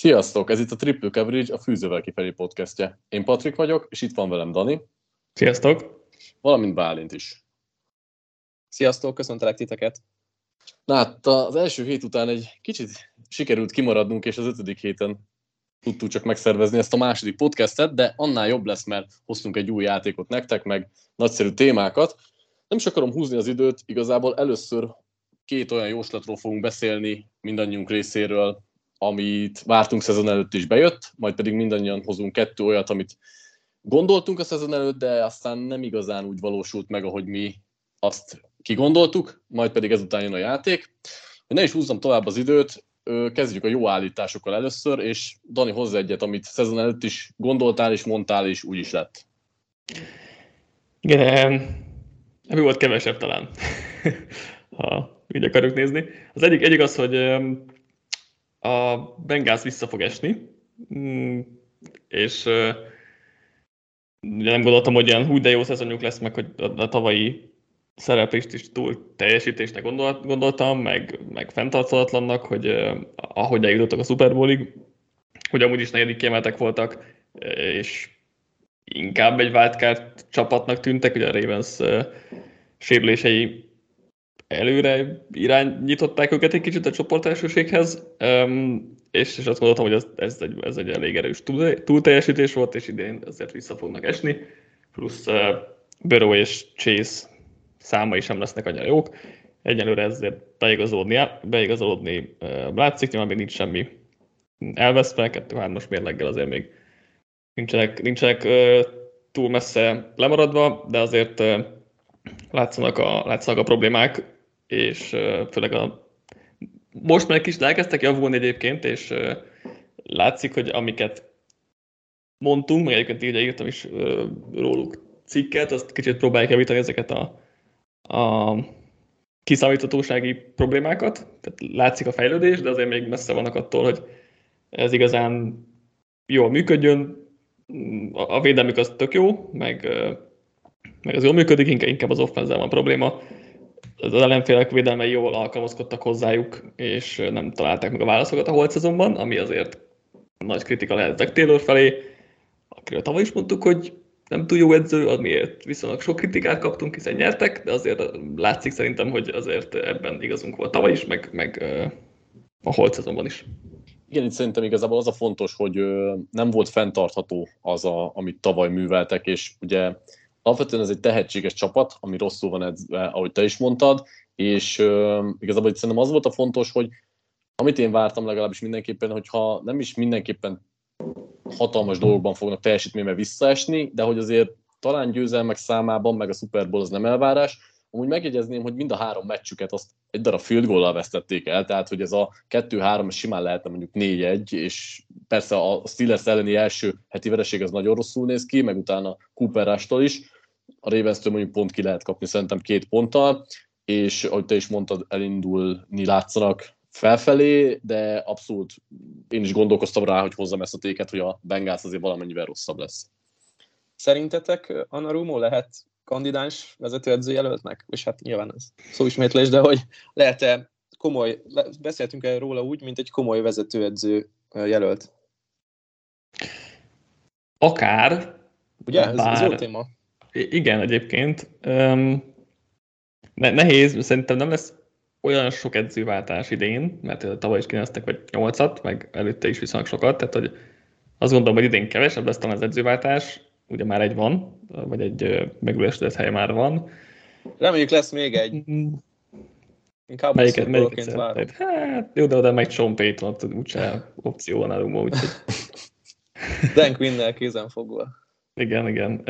Sziasztok! Ez itt a Triple Coverage, a Fűzővel kifelé podcastje. Én Patrik vagyok, és itt van velem Dani. Sziasztok! Valamint Bálint is. Sziasztok, köszöntelek titeket! Na hát az első hét után egy kicsit sikerült kimaradnunk, és az ötödik héten tudtuk csak megszervezni ezt a második podcastet, de annál jobb lesz, mert hoztunk egy új játékot nektek, meg nagyszerű témákat. Nem is akarom húzni az időt, igazából először két olyan jóslatról fogunk beszélni mindannyiunk részéről, amit vártunk szezon előtt is bejött, majd pedig mindannyian hozunk kettő olyat, amit gondoltunk a szezon előtt, de aztán nem igazán úgy valósult meg, ahogy mi azt kigondoltuk, majd pedig ezután jön a játék. Ne is húzzam tovább az időt, kezdjük a jó állításokkal először, és Dani hozzá egyet, amit szezon előtt is gondoltál és mondtál, és úgy is lett. Igen, ebből volt kevesebb talán, ha így akarjuk nézni. Az egyik, egyik az, hogy a Bengals vissza fog esni, mm, és nem gondoltam, hogy ilyen hú, de jó szezonjuk lesz, meg hogy a, tavalyi szereplést is túl teljesítésnek gondolt, gondoltam, meg, meg fenntarthatatlannak, hogy ahogy eljutottak a Super Bowlig, hogy amúgy is negyedik kiemeltek voltak, és inkább egy wildcard csapatnak tűntek, ugye a Ravens sérülései előre irányították őket egy kicsit a csoport elsőséghez, um, és, és azt gondoltam, hogy ez, ez, egy, ez egy elég erős túl, túlteljesítés volt, és idén azért vissza fognak esni, plusz uh, Burrow és Chase számai sem lesznek annyira jók. Egyelőre ezért beigazolódni, beigazolódni uh, látszik, nyilván még nincs semmi elveszve, 2-3-as mérleggel azért még nincsenek, nincsenek uh, túl messze lemaradva, de azért uh, látszanak a, látszanak a problémák, és főleg a most már kis elkezdtek javulni egyébként, és látszik, hogy amiket mondtunk, meg egyébként így írtam is róluk cikket, azt kicsit próbálják javítani ezeket a, a kiszámíthatósági problémákat. Tehát látszik a fejlődés, de azért még messze vannak attól, hogy ez igazán jól működjön. A védelmük az tök jó, meg, meg az jól működik, inkább az offenzel van probléma az ellenfélek védelmei jól alkalmazkodtak hozzájuk, és nem találták meg a válaszokat a holt szezonban, ami azért nagy kritika lehet Zach Taylor felé, akiről tavaly is mondtuk, hogy nem túl jó edző, az miért viszonylag sok kritikát kaptunk, hiszen nyertek, de azért látszik szerintem, hogy azért ebben igazunk volt tavaly is, meg, meg a holt szezonban is. Igen, itt szerintem igazából az a fontos, hogy nem volt fenntartható az, a, amit tavaly műveltek, és ugye alapvetően ez egy tehetséges csapat, ami rosszul van edzve, ahogy te is mondtad, és uh, igazából itt szerintem az volt a fontos, hogy amit én vártam legalábbis mindenképpen, hogyha nem is mindenképpen hatalmas dolgokban fognak teljesítményben visszaesni, de hogy azért talán győzelmek számában, meg a Super Bowl az nem elvárás, Amúgy megjegyezném, hogy mind a három meccsüket azt egy darab field goal vesztették el, tehát hogy ez a 2-3 simán lehetne mondjuk 4-1, és persze a Steelers elleni első heti vereség az nagyon rosszul néz ki, meg utána Cooper Rush-tól is, a ravens mondjuk pont ki lehet kapni szerintem két ponttal, és ahogy te is mondtad, elindulni látszanak felfelé, de abszolút én is gondolkoztam rá, hogy hozzam ezt a téket, hogy a Bengals azért valamennyivel rosszabb lesz. Szerintetek Anna Rumo lehet kandidáns vezetőedző jelöltnek? És hát nyilván ez szóismétlés, de hogy lehet-e komoly, beszéltünk el róla úgy, mint egy komoly vezetőedző jelölt? Akár. Ugye? Ez, bár, ez jó téma. Igen, egyébként. Um, nehéz, szerintem nem lesz olyan sok edzőváltás idén, mert tavaly is kineveztek vagy nyolcat, meg előtte is viszonylag sokat, tehát hogy azt gondolom, hogy idén kevesebb lesz talán az edzőváltás, ugye már egy van, vagy egy megülesített hely már van. Reméljük lesz még egy. Mm-hmm. Inkább melyiket, melyiket várom. Hát jó, de oda meg Sean Payton, úgyse opció van úgyhogy... Dan Quinn-nel kézen fogva. Igen, igen.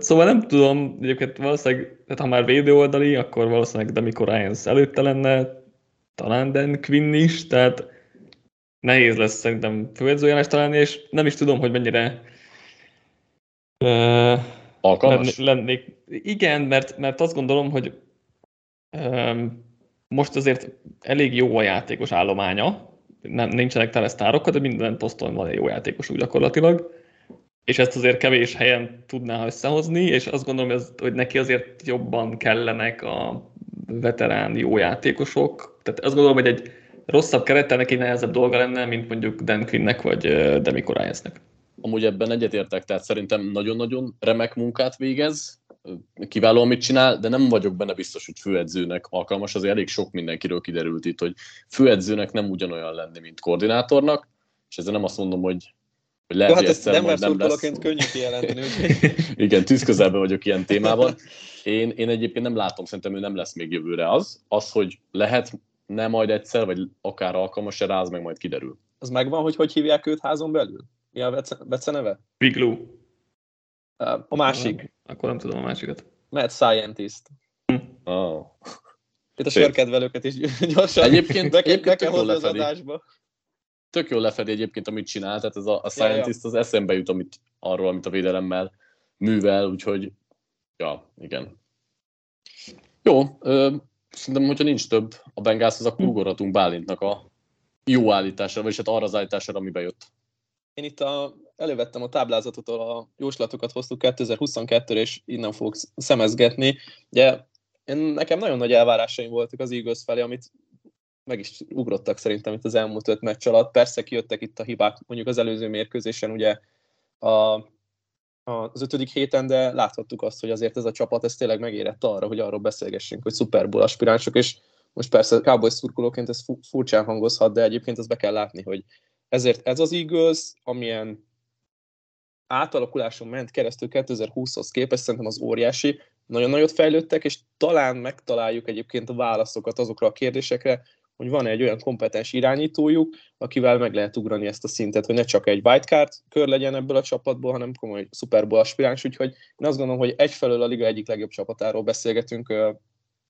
Szóval nem tudom, egyébként valószínűleg, tehát ha már védőoldali, akkor valószínűleg Demico Ryans előtte lenne, talán Dan Quinn is, tehát nehéz lesz szerintem főedzőjánás találni, és nem is tudom, hogy mennyire uh, alkalmas? lennék. Igen, mert, mert azt gondolom, hogy um, most azért elég jó a játékos állománya, nem, nincsenek tele sztárokkal, de minden poszton van egy jó játékos úgy gyakorlatilag és ezt azért kevés helyen tudná összehozni, és azt gondolom, hogy neki azért jobban kellenek a veterán jó játékosok. Tehát azt gondolom, hogy egy rosszabb kerettel neki nehezebb dolga lenne, mint mondjuk Dan Quinnnek vagy Demi Ryansnek. Amúgy ebben egyetértek, tehát szerintem nagyon-nagyon remek munkát végez, kiváló, amit csinál, de nem vagyok benne biztos, hogy főedzőnek alkalmas. Azért elég sok mindenkiről kiderült itt, hogy főedzőnek nem ugyanolyan lenni, mint koordinátornak, és ezzel nem azt mondom, hogy lehet, hát majd nem lesz. könnyű kijelenteni. Igen, tűzközelben vagyok ilyen témában. Én, én egyébként nem látom, szerintem ő nem lesz még jövőre az. Az, hogy lehet, nem majd egyszer, vagy akár alkalmas erre, az meg majd kiderül. Az megvan, hogy hogy hívják őt házon belül? Mi a bece neve? Biglu. A másik. Akkor nem tudom a másikat. Mad Scientist. Oh. Itt a sörkedvelőket is gyorsan egyébként, be, egyébként be kell hozni az adásba. Tök jól lefedi egyébként, amit csinál, tehát ez a, a Scientist az eszembe jut amit, arról, amit a védelemmel művel, úgyhogy ja, igen. Jó, ö, szerintem, hogyha nincs több a Bengászhoz, akkor ugorhatunk Bálintnak a jó állítására, vagyis hát arra az állítására, ami bejött. Én itt a, elővettem a táblázatot, a jóslatokat hoztuk 2022 és innen fogok szemezgetni. Ugye én, nekem nagyon nagy elvárásaim voltak az Eagles felé, amit meg is ugrottak szerintem itt az elmúlt öt meccs alatt. Persze kijöttek itt a hibák, mondjuk az előző mérkőzésen ugye a, az ötödik héten, de láthattuk azt, hogy azért ez a csapat ez tényleg megérett arra, hogy arról beszélgessünk, hogy Super Bowl aspiránsok, és most persze Cowboys szurkolóként ez furcsán hangozhat, de egyébként azt be kell látni, hogy ezért ez az Eagles, amilyen átalakuláson ment keresztül 2020-hoz képest, szerintem az óriási, nagyon nagyot fejlődtek, és talán megtaláljuk egyébként a válaszokat azokra a kérdésekre, hogy van egy olyan kompetens irányítójuk, akivel meg lehet ugrani ezt a szintet, hogy ne csak egy wildcard kör legyen ebből a csapatból, hanem komoly Super Bowl aspiráns, úgyhogy én azt gondolom, hogy egyfelől a liga egyik legjobb csapatáról beszélgetünk,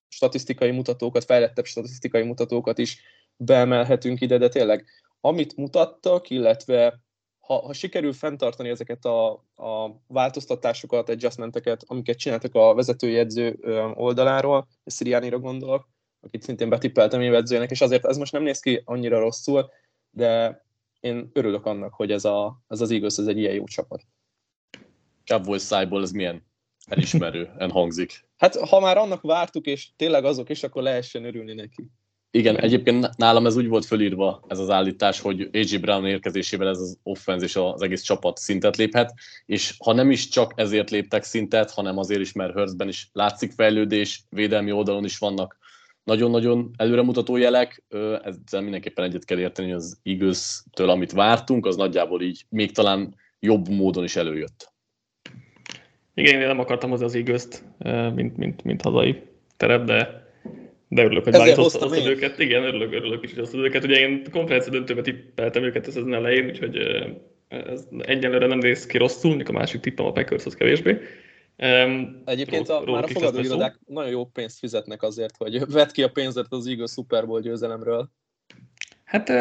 statisztikai mutatókat, fejlettebb statisztikai mutatókat is beemelhetünk ide, de tényleg amit mutattak, illetve ha, ha sikerül fenntartani ezeket a, a változtatásokat, adjustmenteket, amiket csináltak a vezetőjegyző oldaláról, Sziriánira gondolok, akit szintén betippeltem évedzőnek, és azért ez most nem néz ki annyira rosszul, de én örülök annak, hogy ez, a, ez az Eagles ez egy ilyen jó csapat. Cowboys szájból ez milyen elismerően hangzik. Hát ha már annak vártuk, és tényleg azok is, akkor lehessen örülni neki. Igen, egyébként nálam ez úgy volt fölírva, ez az állítás, hogy A.J. Brown érkezésével ez az offense és az egész csapat szintet léphet, és ha nem is csak ezért léptek szintet, hanem azért is, mert Hurstben is látszik fejlődés, védelmi oldalon is vannak nagyon-nagyon előremutató jelek, ezzel mindenképpen egyet kell érteni, hogy az Eagles-től, amit vártunk, az nagyjából így még talán jobb módon is előjött. Igen, én nem akartam hozni az eagles mint, mint, mint hazai terep, de de örülök, hogy az őket. Igen, örülök, örülök is, hogy hoztad őket. Ugye én konferencia döntőbe tippeltem őket ez az elején, úgyhogy ez egyenlőre nem néz ki rosszul, a másik tippem a Packers az kevésbé. Um, Egyébként a, már a fogadóirodák nagyon jó pénzt fizetnek azért, hogy vett ki a pénzet az Eagles Super Bowl győzelemről. Hát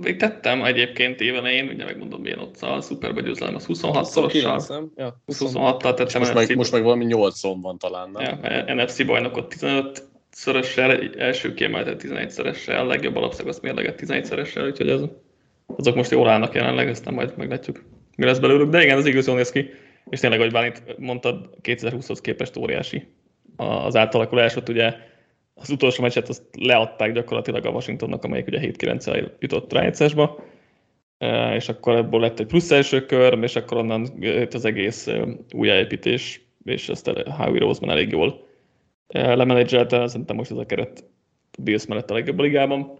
még tettem egyébként évelején, ugye megmondom milyen ott a Super Bowl győzelem, az 26-szorossal. Ja, 26-tal tettem. Most meg, most meg valami 8 van talán, nem? Ja, NFC bajnokot 15 szörössel, első kiemeltet 11-szeressel, legjobb alapszakasz mérleget 11-szeressel, úgyhogy ez, azok most jól állnak jelenleg, aztán majd meglátjuk, mi lesz belőlük. De igen, az igaz néz ki, és tényleg, ahogy Bálint mondtad, 2020-hoz képest óriási az átalakulás, ott ugye az utolsó meccset azt leadták gyakorlatilag a Washingtonnak, amelyik ugye 7-9-el jutott rájegyszásba, e, és akkor ebből lett egy plusz első kör, és akkor onnan jött az egész e, újjáépítés, és ezt Howie Roseman elég jól lemenedzselte, szerintem most ez a keret a Bills mellett a legjobb a ligában.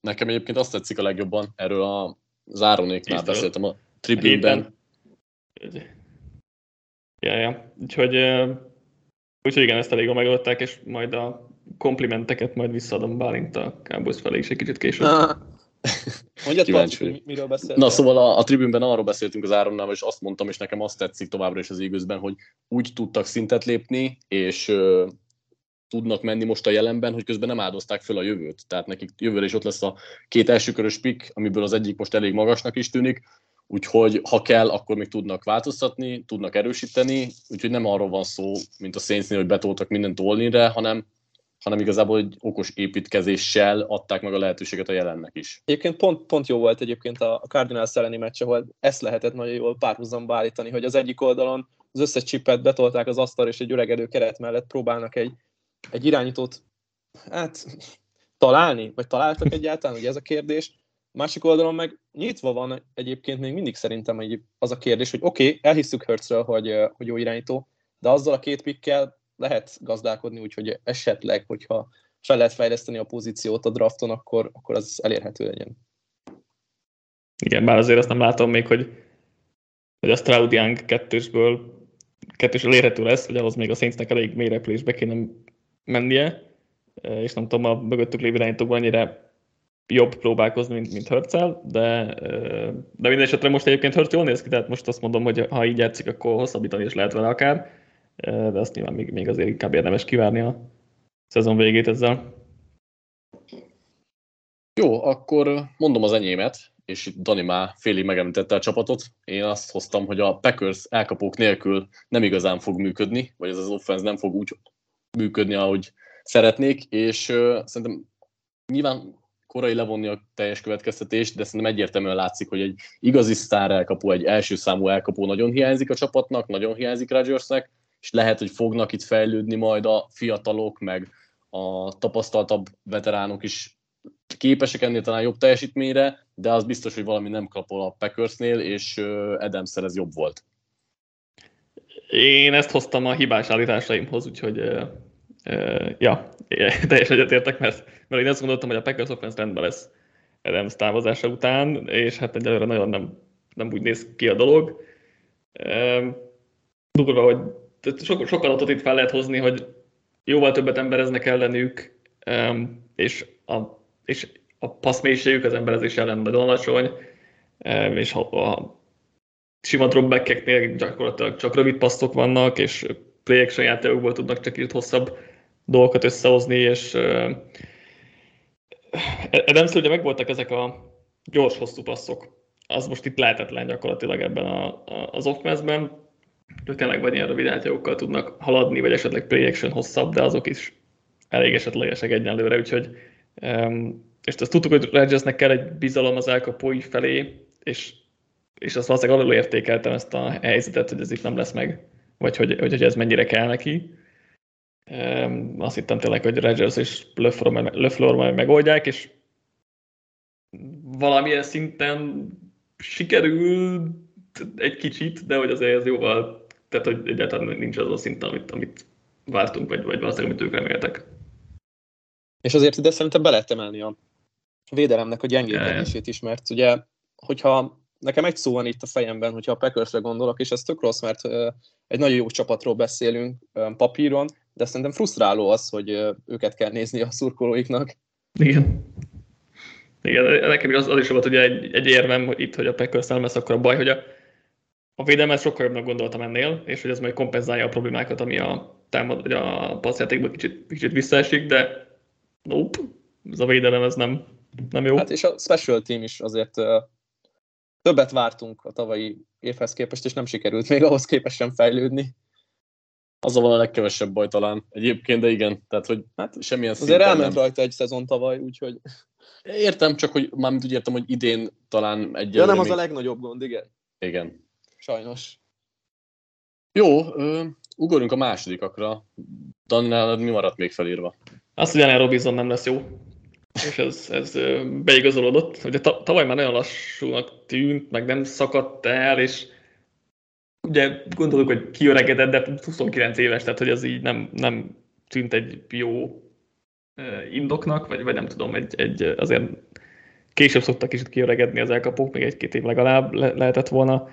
Nekem egyébként azt tetszik a legjobban, erről a zárónéknál beszéltem a tribünben. Ja, ja. Úgyhogy, úgyhogy igen, ezt elég megoldották, és majd a komplimenteket majd visszaadom Bálint a Cowboys felé is egy kicsit később. Mondjad, hogy miről beszéltél? Na, szóval a, a tribünben arról beszéltünk az Áronnál, és azt mondtam, és nekem azt tetszik továbbra is az igazben, hogy úgy tudtak szintet lépni, és ö, tudnak menni most a jelenben, hogy közben nem áldozták föl a jövőt. Tehát nekik jövőre is ott lesz a két elsőkörös pick, amiből az egyik most elég magasnak is tűnik, úgyhogy ha kell, akkor még tudnak változtatni, tudnak erősíteni, úgyhogy nem arról van szó, mint a saints hogy betoltak mindent all hanem hanem igazából egy okos építkezéssel adták meg a lehetőséget a jelennek is. Egyébként pont, pont jó volt egyébként a Cardinals elleni meccs, ahol ezt lehetett nagyon jól párhuzamba állítani, hogy az egyik oldalon az összes csipet betolták az asztal, és egy öregedő keret mellett próbálnak egy, egy irányítót hát találni, vagy találtak egyáltalán, ugye ez a kérdés. Másik oldalon meg nyitva van egyébként még mindig szerintem egy, az a kérdés, hogy oké, okay, elhisszük Hertzről, hogy, hogy jó irányító, de azzal a két pikkel lehet gazdálkodni, úgyhogy esetleg, hogyha fel lehet fejleszteni a pozíciót a drafton, akkor, akkor az elérhető legyen. Igen, bár azért azt nem látom még, hogy, hogy a Stroud Young kettősből kettős elérhető lesz, hogy ahhoz még a Saintsnek elég mély repülésbe kéne mennie, és nem tudom, a mögöttük lévő irányítókban annyira jobb próbálkozni, mint, mint Hörcel, de, de minden esetre most egyébként Hörc jól néz ki, tehát most azt mondom, hogy ha így játszik, akkor hosszabbítani is lehet vele akár, de azt nyilván még, még azért inkább érdemes kivárni a szezon végét ezzel. Jó, akkor mondom az enyémet, és itt Dani már félig megemlítette a csapatot. Én azt hoztam, hogy a Packers elkapók nélkül nem igazán fog működni, vagy ez az offense nem fog úgy működni, ahogy szeretnék, és uh, szerintem nyilván korai levonni a teljes következtetést, de szerintem egyértelműen látszik, hogy egy igazi sztár elkapó, egy első számú elkapó nagyon hiányzik a csapatnak, nagyon hiányzik Rodgersnek, és lehet, hogy fognak itt fejlődni majd a fiatalok, meg a tapasztaltabb veteránok is képesek ennél talán jobb teljesítményre, de az biztos, hogy valami nem kapol a Packersnél, és Adams ez jobb volt. Én ezt hoztam a hibás állításaimhoz, úgyhogy uh, ja, teljesen egyetértek, mert, mert én azt gondoltam, hogy a Packers offense rendben lesz Adams távozása után, és hát egyelőre nagyon nem, nem úgy néz ki a dolog. Uh, durva, hogy so, sokkal adatot itt fel lehet hozni, hogy jóval többet embereznek ellenük, um, és a, és a passzmélységük az emberezés ellen nagyon alacsony, um, és a, a sima dropbackeknél gyakorlatilag csak rövid passzok vannak, és play action játékokból tudnak csak itt hosszabb dolgokat összehozni, és Adams ugye megvoltak ezek a gyors, hosszú passzok. Az most itt lehetetlen gyakorlatilag ebben a, a, az offense-ben. Tényleg vagy ilyen rövid tudnak haladni, vagy esetleg play hosszabb, de azok is elég esetlegesek egyenlőre, úgyhogy um, és azt tudtuk, hogy Rodgersnek kell egy bizalom az elkapói felé, és, és azt valószínűleg alul értékeltem ezt a helyzetet, hogy ez itt nem lesz meg, vagy hogy, hogy, hogy ez mennyire kell neki. Um, azt hittem tényleg, hogy Rodgers és LeFleur majd megoldják, és valamilyen szinten sikerül egy kicsit, de hogy azért ez jóval, tehát hogy egyáltalán nincs az a szint, amit, amit vártunk, vagy, vagy valószínűleg, amit ők reméltek. És azért ide szerintem be lehet emelni a védelemnek a gyengélkedését is, mert ugye, hogyha nekem egy szó van itt a fejemben, hogyha a Packersre gondolok, és ez tök rossz, mert egy nagyon jó csapatról beszélünk papíron, de szerintem frusztráló az, hogy őket kell nézni a szurkolóiknak. Igen. Igen, nekem az, az is volt ugye egy, egy érvem hogy itt, hogy a Packers nem lesz akkor a baj, hogy a, a védelmet sokkal jobbnak gondoltam ennél, és hogy ez majd kompenzálja a problémákat, ami a, támad, a passzjátékban kicsit, kicsit visszaesik, de nope, ez a védelem ez nem, nem jó. Hát és a special team is azért többet vártunk a tavalyi évhez képest, és nem sikerült még ahhoz képest sem fejlődni. Az van a legkevesebb baj talán egyébként, de igen, tehát hogy hát semmilyen Azért elment nem. rajta egy szezon tavaly, úgyhogy... Értem, csak hogy mármint úgy értem, hogy idén talán egy. Ja, nem az még... a legnagyobb gond, igen. Igen. Sajnos. Jó, ö, ugorjunk a másodikakra. Dannál mi maradt még felírva? Azt, hogy Allen Robinson nem lesz jó. És ez, ez beigazolódott. Ugye tavaly már nagyon lassúnak tűnt, meg nem szakadt el, és ugye gondoljuk, hogy kiöregedett, de 29 éves, tehát hogy ez így nem, nem tűnt egy jó indoknak, vagy, vagy nem tudom, egy, egy azért később szoktak kicsit kiöregedni az elkapók, még egy-két év legalább le, lehetett volna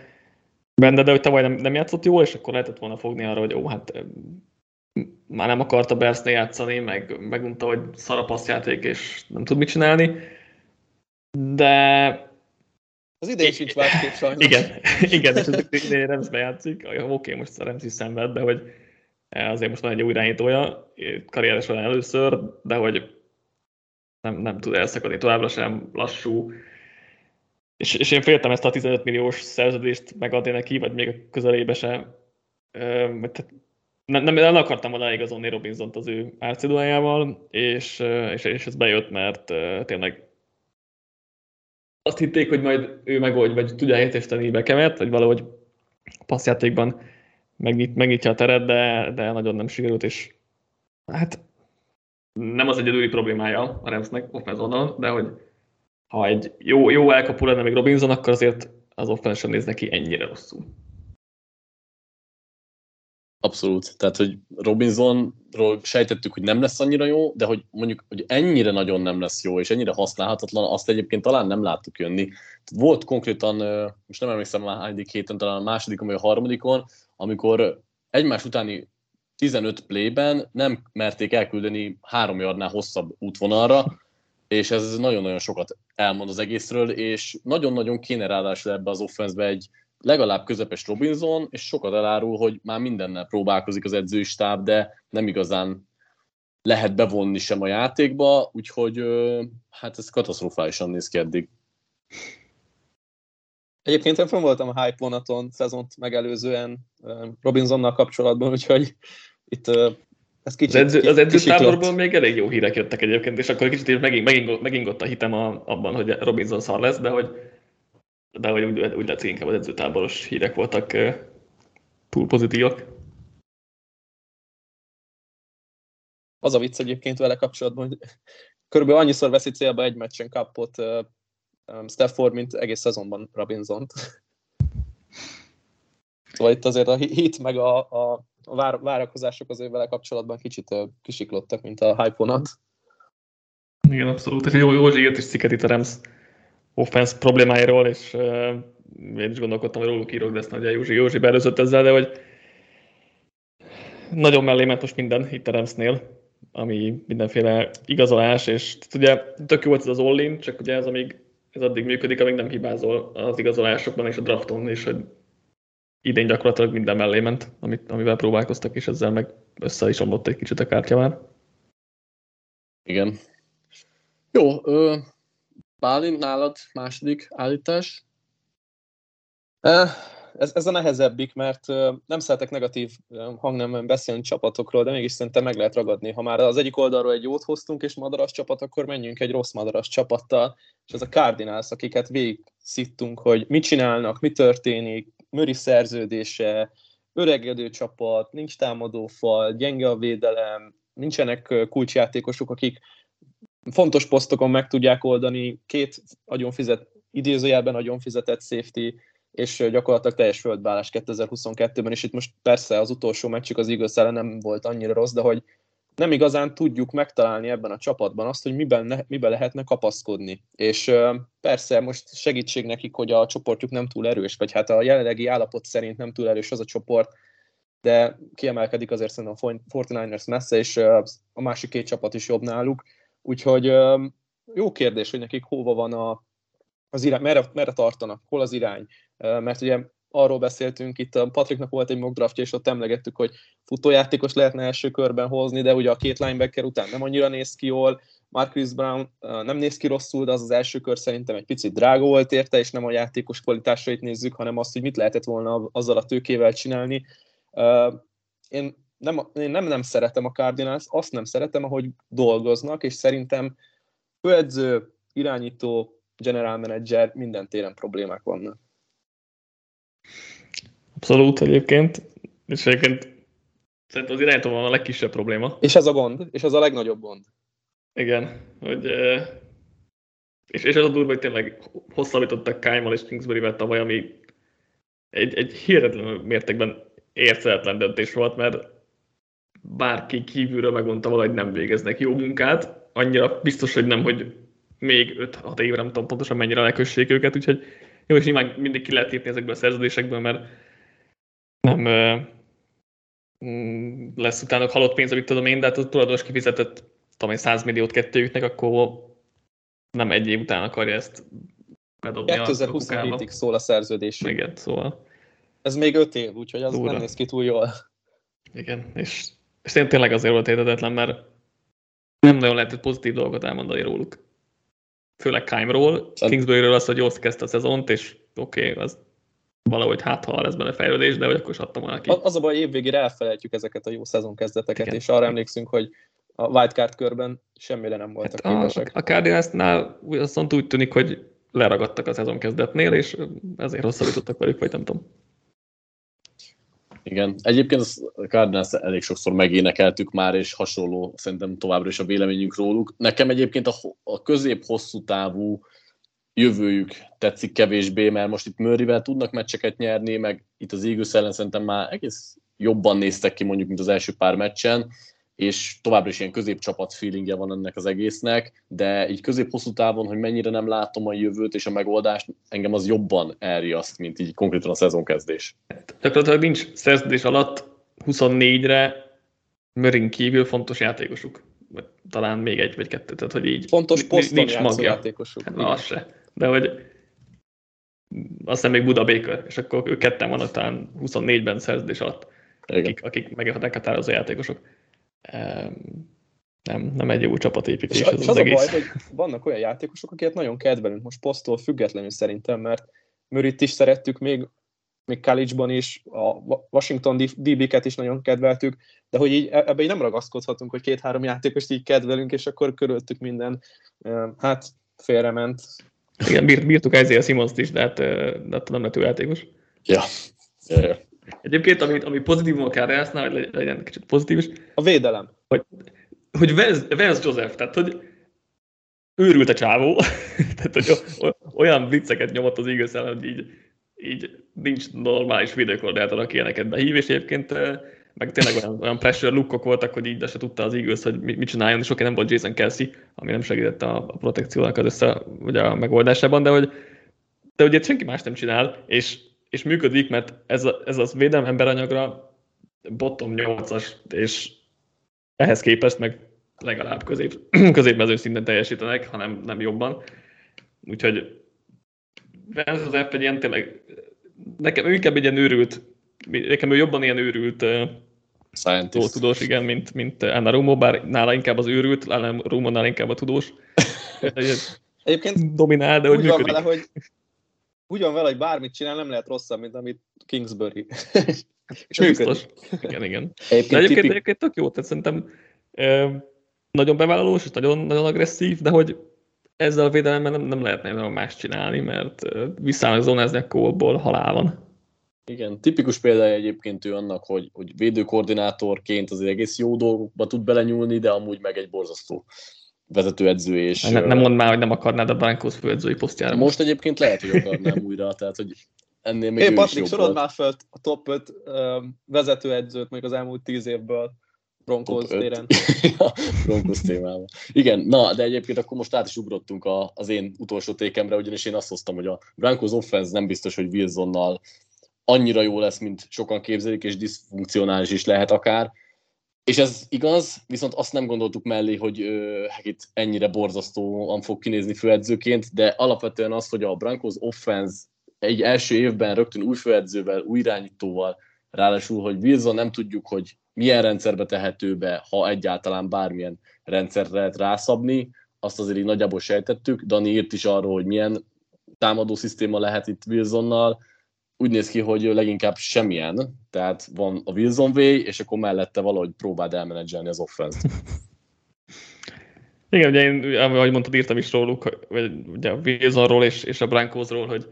benne, de hogy tavaly nem, nem játszott jól, és akkor lehetett volna fogni arra, hogy ó, hát már nem akarta Bersznél játszani, meg megunta, hogy szarapasz játék, és nem tud mit csinálni. De... Az idén sincs másképp sajnos. Igen, igen, és az idén Remszbe játszik. Oké, okay, most a Remsz is szenved, de hogy azért most van egy új irányítója, karrieres van először, de hogy nem, nem tud elszakadni továbbra sem, lassú. És, és én féltem ezt a 15 milliós szerződést megadni neki, vagy még a közelébe sem. Tehát nem, nem, nem akartam volna igazolni Robinson-t az ő árcidulájával, és, és, és ez bejött, mert tényleg azt hitték, hogy majd ő megold, vagy tudja értesíteni Bekemet, vagy valahogy passzjátékban megnyit, megnyitja a teret, de, de nagyon nem sikerült, és hát nem az egyedüli problémája a Ramsnek offense de hogy ha egy jó, jó elkapó lenne még Robinson, akkor azért az offense néz neki ennyire rosszul. Abszolút. Tehát, hogy Robinsonról sejtettük, hogy nem lesz annyira jó, de hogy mondjuk, hogy ennyire nagyon nem lesz jó, és ennyire használhatatlan, azt egyébként talán nem láttuk jönni. Volt konkrétan, most nem emlékszem már hányadik héten, talán a másodikon vagy a harmadikon, amikor egymás utáni 15 playben nem merték elküldeni három yardnál hosszabb útvonalra, és ez nagyon-nagyon sokat elmond az egészről, és nagyon-nagyon kéne ráadásul ebbe az offenszbe egy legalább közepes Robinson, és sokat elárul, hogy már mindennel próbálkozik az edzői stáb, de nem igazán lehet bevonni sem a játékba, úgyhogy hát ez katasztrofálisan néz ki eddig. Egyébként én fönn voltam a hype vonaton szezont megelőzően Robinsonnal kapcsolatban, úgyhogy itt ez kicsit, az, edző, az edzőtáborból még elég jó hírek jöttek egyébként, és akkor kicsit megint, megint, megingott a hitem a, abban, hogy Robinson szar lesz, de hogy de hogy úgy, úgy látszik inkább az edzőtáboros hírek voltak túl pozitívak. Az a vicc egyébként vele kapcsolatban, hogy körülbelül annyiszor veszi célba egy meccsen kapott uh, Stafford, mint egész szezonban Robinson-t. Szóval itt azért a hit meg a, a vár, várakozások azért vele kapcsolatban kicsit uh, kisiklottak, mint a hype vonat. Igen, abszolút. Jó, jó írt is cikket itt a Rams offense problémáiról, és én is gondolkodtam, hogy róluk írok, de ezt nagy Józsi, Józsi belőzött ezzel, de hogy nagyon mellé ment most minden itt a Ramsnél, ami mindenféle igazolás, és ugye tök jó volt ez az all csak ugye ez, amíg, ez addig működik, amíg nem hibázol az igazolásokban és a drafton, és hogy idén gyakorlatilag minden mellé ment, amit, amivel próbálkoztak, és ezzel meg össze is omlott egy kicsit a kártya már. Igen. Jó, ö, Bálint, nálad második állítás? Ez, ez a nehezebbik, mert nem szeretek negatív hangnemben beszélni csapatokról, de mégis szerintem meg lehet ragadni. Ha már az egyik oldalról egy jót hoztunk, és madaras csapat, akkor menjünk egy rossz madaras csapattal, és ez a Cardinals, akiket végig szittunk, hogy mit csinálnak, mi történik, Möri szerződése, öregedő csapat, nincs támadófal, gyenge a védelem, nincsenek kulcsjátékosok, akik fontos posztokon meg tudják oldani, két nagyon fizet, idézőjelben nagyon fizetett safety, és gyakorlatilag teljes földbálás 2022-ben, és itt most persze az utolsó meccsük az Eagles ellen nem volt annyira rossz, de hogy nem igazán tudjuk megtalálni ebben a csapatban azt, hogy miben, ne, miben lehetne kapaszkodni. És persze most segítség nekik, hogy a csoportjuk nem túl erős, vagy hát a jelenlegi állapot szerint nem túl erős az a csoport, de kiemelkedik azért szerintem a 49ers messze, és a másik két csapat is jobb náluk. Úgyhogy jó kérdés, hogy nekik hova van a, az irány, merre, merre tartanak, hol az irány. Mert ugye arról beszéltünk, itt a Patricknak volt egy mock draftja, és ott emlegettük, hogy futójátékos lehetne első körben hozni, de ugye a két linebacker után nem annyira néz ki jól, Marcus Brown nem néz ki rosszul, de az az első kör szerintem egy picit drága volt érte, és nem a játékos kvalitásait nézzük, hanem azt, hogy mit lehetett volna azzal a tőkével csinálni. Én nem, én nem, nem szeretem a Cardinals, azt nem szeretem, ahogy dolgoznak, és szerintem főedző, irányító, general manager minden téren problémák vannak. Abszolút egyébként, és egyébként szerintem az irányító van a legkisebb probléma. És ez a gond, és ez a legnagyobb gond. Igen, hogy és, és az a durva, hogy tényleg hosszabbítottak Kaimal és Kingsbury-vel tavaly, ami egy, egy hihetetlen mértékben érthetetlen döntés volt, mert bárki kívülről megmondta valahogy nem végeznek jó munkát, annyira biztos, hogy nem, hogy még 5-6 évre nem tudom pontosan mennyire lekössék őket, úgyhogy jó, és nyilván mindig ki lehet lépni ezekből a szerződésekből, mert nem mm, lesz utána halott pénz, amit tudom én, de hát a tulajdonos kifizetett tudom én 100 milliót kettőjüknek, akkor nem egy év után akarja ezt bedobni 2027-ig szól a szerződés. Igen, szóval. Ez még 5 év, úgyhogy az Dura. nem néz ki túl jól. Igen, és és tényleg azért volt értetetlen, mert nem nagyon lehetett pozitív dolgokat elmondani róluk. Főleg Kaimról, Kingsbury-ről az, hogy jól kezdte a szezont, és oké, okay, az valahogy hát ha lesz benne fejlődés, de hogy akkor is adtam ki. Az a baj, évvégére elfelejtjük ezeket a jó szezon kezdeteket, Igen. és arra emlékszünk, hogy a wildcard körben semmire nem voltak hát képesek. A, a Cardinalsnál viszont úgy tűnik, hogy leragadtak a szezon kezdetnél, és ezért hosszabbítottak velük, vagy nem tudom. Igen, egyébként a Cardinals elég sokszor megénekeltük már, és hasonló szerintem továbbra is a véleményünk róluk. Nekem egyébként a, a közép-hosszú távú jövőjük tetszik kevésbé, mert most itt Murrayvel tudnak meccseket nyerni, meg itt az Eagles ellen szerintem már egész jobban néztek ki mondjuk, mint az első pár meccsen, és továbbra is ilyen középcsapat feelingje van ennek az egésznek, de így közép-hosszú távon, hogy mennyire nem látom a jövőt és a megoldást, engem az jobban elriaszt, mint így konkrétan a szezonkezdés. Gyakorlatilag nincs szerződés alatt 24-re Mörin kívül fontos játékosuk. Talán még egy vagy kettő, tehát hogy így Fontos poszton nincs magja. játékosuk. Hát, az se. De hogy aztán még Buda Baker, és akkor ők ketten vannak talán 24-ben szerződés alatt, akik, akik meghatározó játékosok nem, nem egy jó csapatépítés. És az, az, az a baj, hogy vannak olyan játékosok, akiket nagyon kedvelünk most posztól függetlenül szerintem, mert Mörit is szerettük még, még college is, a Washington DB-ket is nagyon kedveltük, de hogy így e- ebbe így nem ragaszkodhatunk, hogy két-három játékost így kedvelünk, és akkor körülöttük minden, hát félrement. Igen, bírt, bírtuk a Simons is, de hát, de hát nem lett ő játékos. Ja. ja, ja. Egyébként, ami, ami pozitívum a Cardinalsnál, hogy legyen kicsit pozitív is. A védelem. Hogy, hogy Vance, Vance Joseph, tehát hogy őrült a csávó, tehát hogy olyan vicceket nyomott az Eagles ellen, hogy így, így nincs normális videókoordinátor, aki ilyeneket behív, és egyébként meg tényleg olyan, olyan pressure lookok voltak, hogy így de se tudta az Eagles, hogy mit, csináljon, és oké, nem volt Jason Kelsey, ami nem segített a, a protekciónak az össze, ugye a megoldásában, de hogy de ugye senki más nem csinál, és és működik, mert ez, a, ez az védelem emberanyagra bottom 8-as, és ehhez képest meg legalább közép, középmező szinten teljesítenek, hanem nem jobban. Úgyhogy ez az F egy ilyen tényleg, nekem ő inkább egy ilyen őrült, nekem ő jobban ilyen őrült Scientist. tudós, igen, mint, mint Anna Rumo, bár nála inkább az őrült, Anna Rumo nála inkább a tudós. Egyébként dominál, de hogy működik. Vele, hogy úgy van vele, hogy bármit csinál, nem lehet rosszabb, mint amit Kingsbury. és biztos. Igen, igen. Egyébként, de egyébként, tipik... egyébként tök jó, tehát szerintem ö, nagyon bevállalós, és nagyon, nagyon agresszív, de hogy ezzel a védelemmel nem, nem lehetne nagyon más csinálni, mert visszállnak zónázni a kólból halál van. Igen, tipikus példája egyébként ő annak, hogy, hogy védőkoordinátorként azért egész jó dolgokba tud belenyúlni, de amúgy meg egy borzasztó vezetőedző. És, nem, nem mondd már, hogy nem akarnád a Broncos főedzői posztjára. Most, most egyébként lehet, hogy akarnám újra, tehát hogy ennél még Én Patrik, sorod már fel a top 5 uh, vezetőedzőt még az elmúlt 10 évből Broncos téren. Broncos témában. Igen, na, de egyébként akkor most át is ugrottunk a, az én utolsó tékemre, ugyanis én azt hoztam, hogy a Broncos offense nem biztos, hogy Wilsonnal annyira jó lesz, mint sokan képzelik, és diszfunkcionális is lehet akár. És ez igaz, viszont azt nem gondoltuk mellé, hogy uh, itt ennyire borzasztóan fog kinézni főedzőként, de alapvetően az, hogy a Broncos offense egy első évben rögtön új főedzővel, új irányítóval, ráadásul, hogy Wilson nem tudjuk, hogy milyen rendszerbe tehető be, ha egyáltalán bármilyen rendszerre lehet rászabni, azt azért így nagyjából sejtettük. Dani írt is arról, hogy milyen támadó szisztéma lehet itt Wilsonnal, úgy néz ki, hogy leginkább semmilyen, tehát van a Wilson way, és akkor mellette valahogy próbáld elmenedzselni az offense Igen, ugye én, ahogy mondtad, írtam is róluk, vagy ugye a Wilsonról és, és a Brankosról, hogy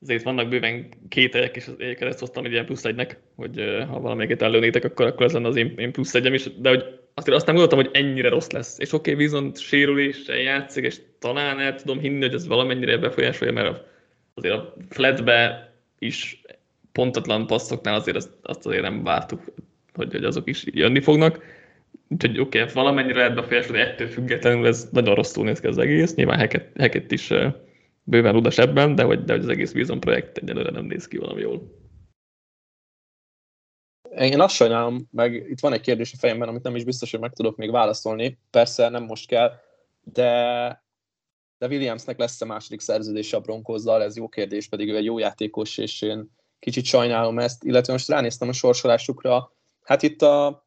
azért vannak bőven két egyek, és egyeket ezt hoztam ilyen plusz egynek, hogy ha valamelyiket előnétek, akkor, akkor ez lenne az én, én plusz egyem is, de hogy azért azt nem gondoltam, hogy ennyire rossz lesz. És oké, okay, Wilson sérüléssel játszik, és talán el tudom hinni, hogy ez valamennyire befolyásolja, mert azért a flatbe is pontatlan passzoknál azért azt, azt azért nem vártuk, hogy, hogy azok is jönni fognak. Úgyhogy oké, okay, valamennyire lehet befolyásolni, ettől függetlenül ez nagyon rosszul néz ki az egész. Nyilván Hackett, Hackett is bőven udas ebben, de hogy, de hogy az egész Vision projekt egyelőre nem néz ki valami jól. Én azt sajnálom, meg itt van egy kérdés a fejemben, amit nem is biztos, hogy meg tudok még válaszolni. Persze nem most kell, de de Williamsnek lesz a második szerződése a Broncozzal, ez jó kérdés, pedig ő egy jó játékos, és én kicsit sajnálom ezt, illetve most ránéztem a sorsolásukra, hát itt a,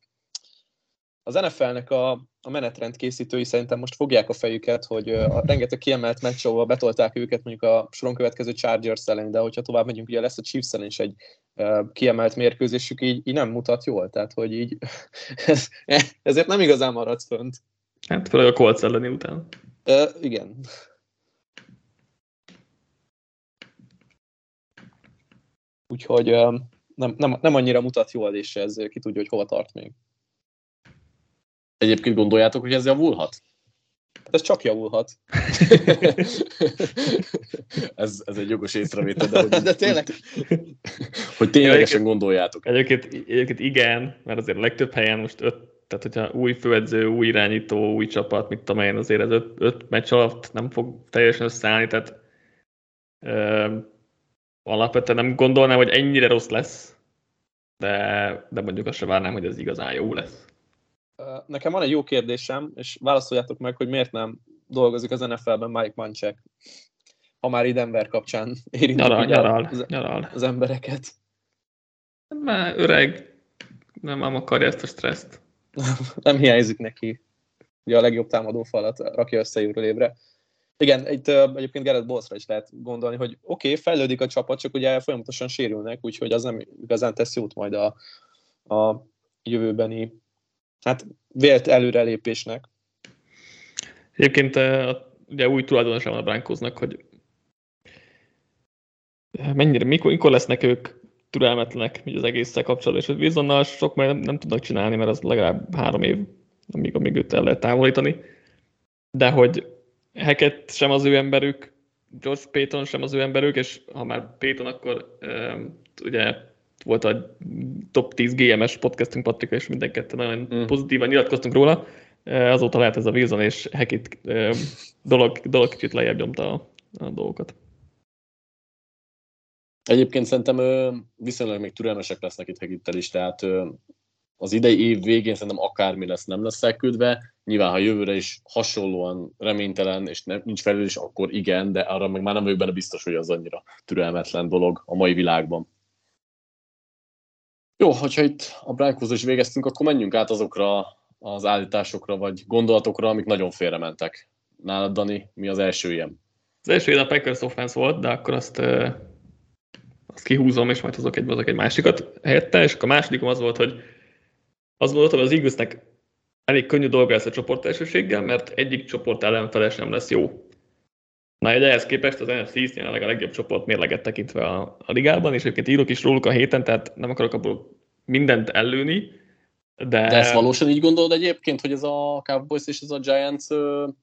az NFL-nek a, a menetrend készítői szerintem most fogják a fejüket, hogy a rengeteg kiemelt meccs, ahol betolták őket mondjuk a soron következő Chargers ellen, de hogyha tovább megyünk, ugye lesz a Chiefs ellen is egy uh, kiemelt mérkőzésük, így, így nem mutat jól, tehát hogy így ez, ezért nem igazán maradsz fönt. Hát főleg a Colts elleni után. Uh, igen. Úgyhogy nem, nem, nem annyira mutat jól, és ez ki tudja, hogy hova tart még. Egyébként gondoljátok, hogy ez javulhat? Hát ez csak javulhat. ez, ez egy jogos észrevétel, de, hogy, de tényleg. hogy ténylegesen gondoljátok. Egyébként, egyébként igen, mert azért a legtöbb helyen most öt, tehát hogyha új főedző, új irányító, új csapat, mit tudom én, azért az öt, öt meccs alatt nem fog teljesen összeállni, tehát ö, alapvetően nem gondolnám, hogy ennyire rossz lesz, de, de mondjuk azt sem várnám, hogy ez igazán jó lesz. Nekem van egy jó kérdésem, és válaszoljátok meg, hogy miért nem dolgozik az NFL-ben Mike Manchek, ha már Denver kapcsán érinti nyaral, nyaral, az, nyaral. az embereket. Már öreg, nem ám akarja ezt a stresszt. Nem hiányzik neki. Ugye a legjobb támadó falat rakja össze évre. Igen, itt egyébként Gerett Bolszra is lehet gondolni, hogy oké, okay, fejlődik a csapat, csak ugye folyamatosan sérülnek, úgyhogy az nem igazán tesz jót majd a, a jövőbeni hát vélt előrelépésnek. Egyébként ugye új tulajdonosa van a Bránkóznak, hogy mennyire, mikor, mikor lesznek ők türelmetlenek az egésszel kapcsolatban, és Wilsonnal sok már nem, nem tudnak csinálni, mert az legalább három év, amíg, amíg őt el lehet távolítani. De hogy Hackett sem az ő emberük, George Payton sem az ő emberük, és ha már Payton, akkor um, ugye volt a top 10 GMS podcastünk Patrika, és mindenket nagyon mm. pozitívan nyilatkoztunk róla. Azóta lehet ez a Wilson és Hackett dolog, dolog kicsit lejjebb nyomta a, a dolgokat. Egyébként szerintem viszonylag még türelmesek lesznek itt Hekittel is, tehát az idei év végén szerintem akármi lesz, nem lesz elküldve. Nyilván, ha jövőre is hasonlóan reménytelen, és nem, nincs felülés, akkor igen, de arra meg már nem vagyok benne biztos, hogy az annyira türelmetlen dolog a mai világban. Jó, hogyha itt a Bránkhoz is végeztünk, akkor menjünk át azokra az állításokra, vagy gondolatokra, amik nagyon félrementek. Nálad, Dani, mi az első ilyen? Az első ilyen a Packers offense volt, de akkor azt, azt kihúzom, és majd hozok egy, hozok egy másikat helyette, és akkor a másodikom az volt, hogy azt gondoltam, hogy az Eaglesnek elég könnyű dolga lesz a csoport elsőséggel, mert egyik csoport ellenfele sem lesz jó. Na, egy ehhez képest az NFC East jelenleg a legjobb csoport mérleget tekintve a, a ligában, és egyébként írok is róluk a héten, tehát nem akarok abból mindent ellőni, de... De ezt valósan így gondolod egyébként, hogy ez a Cowboys és ez a Giants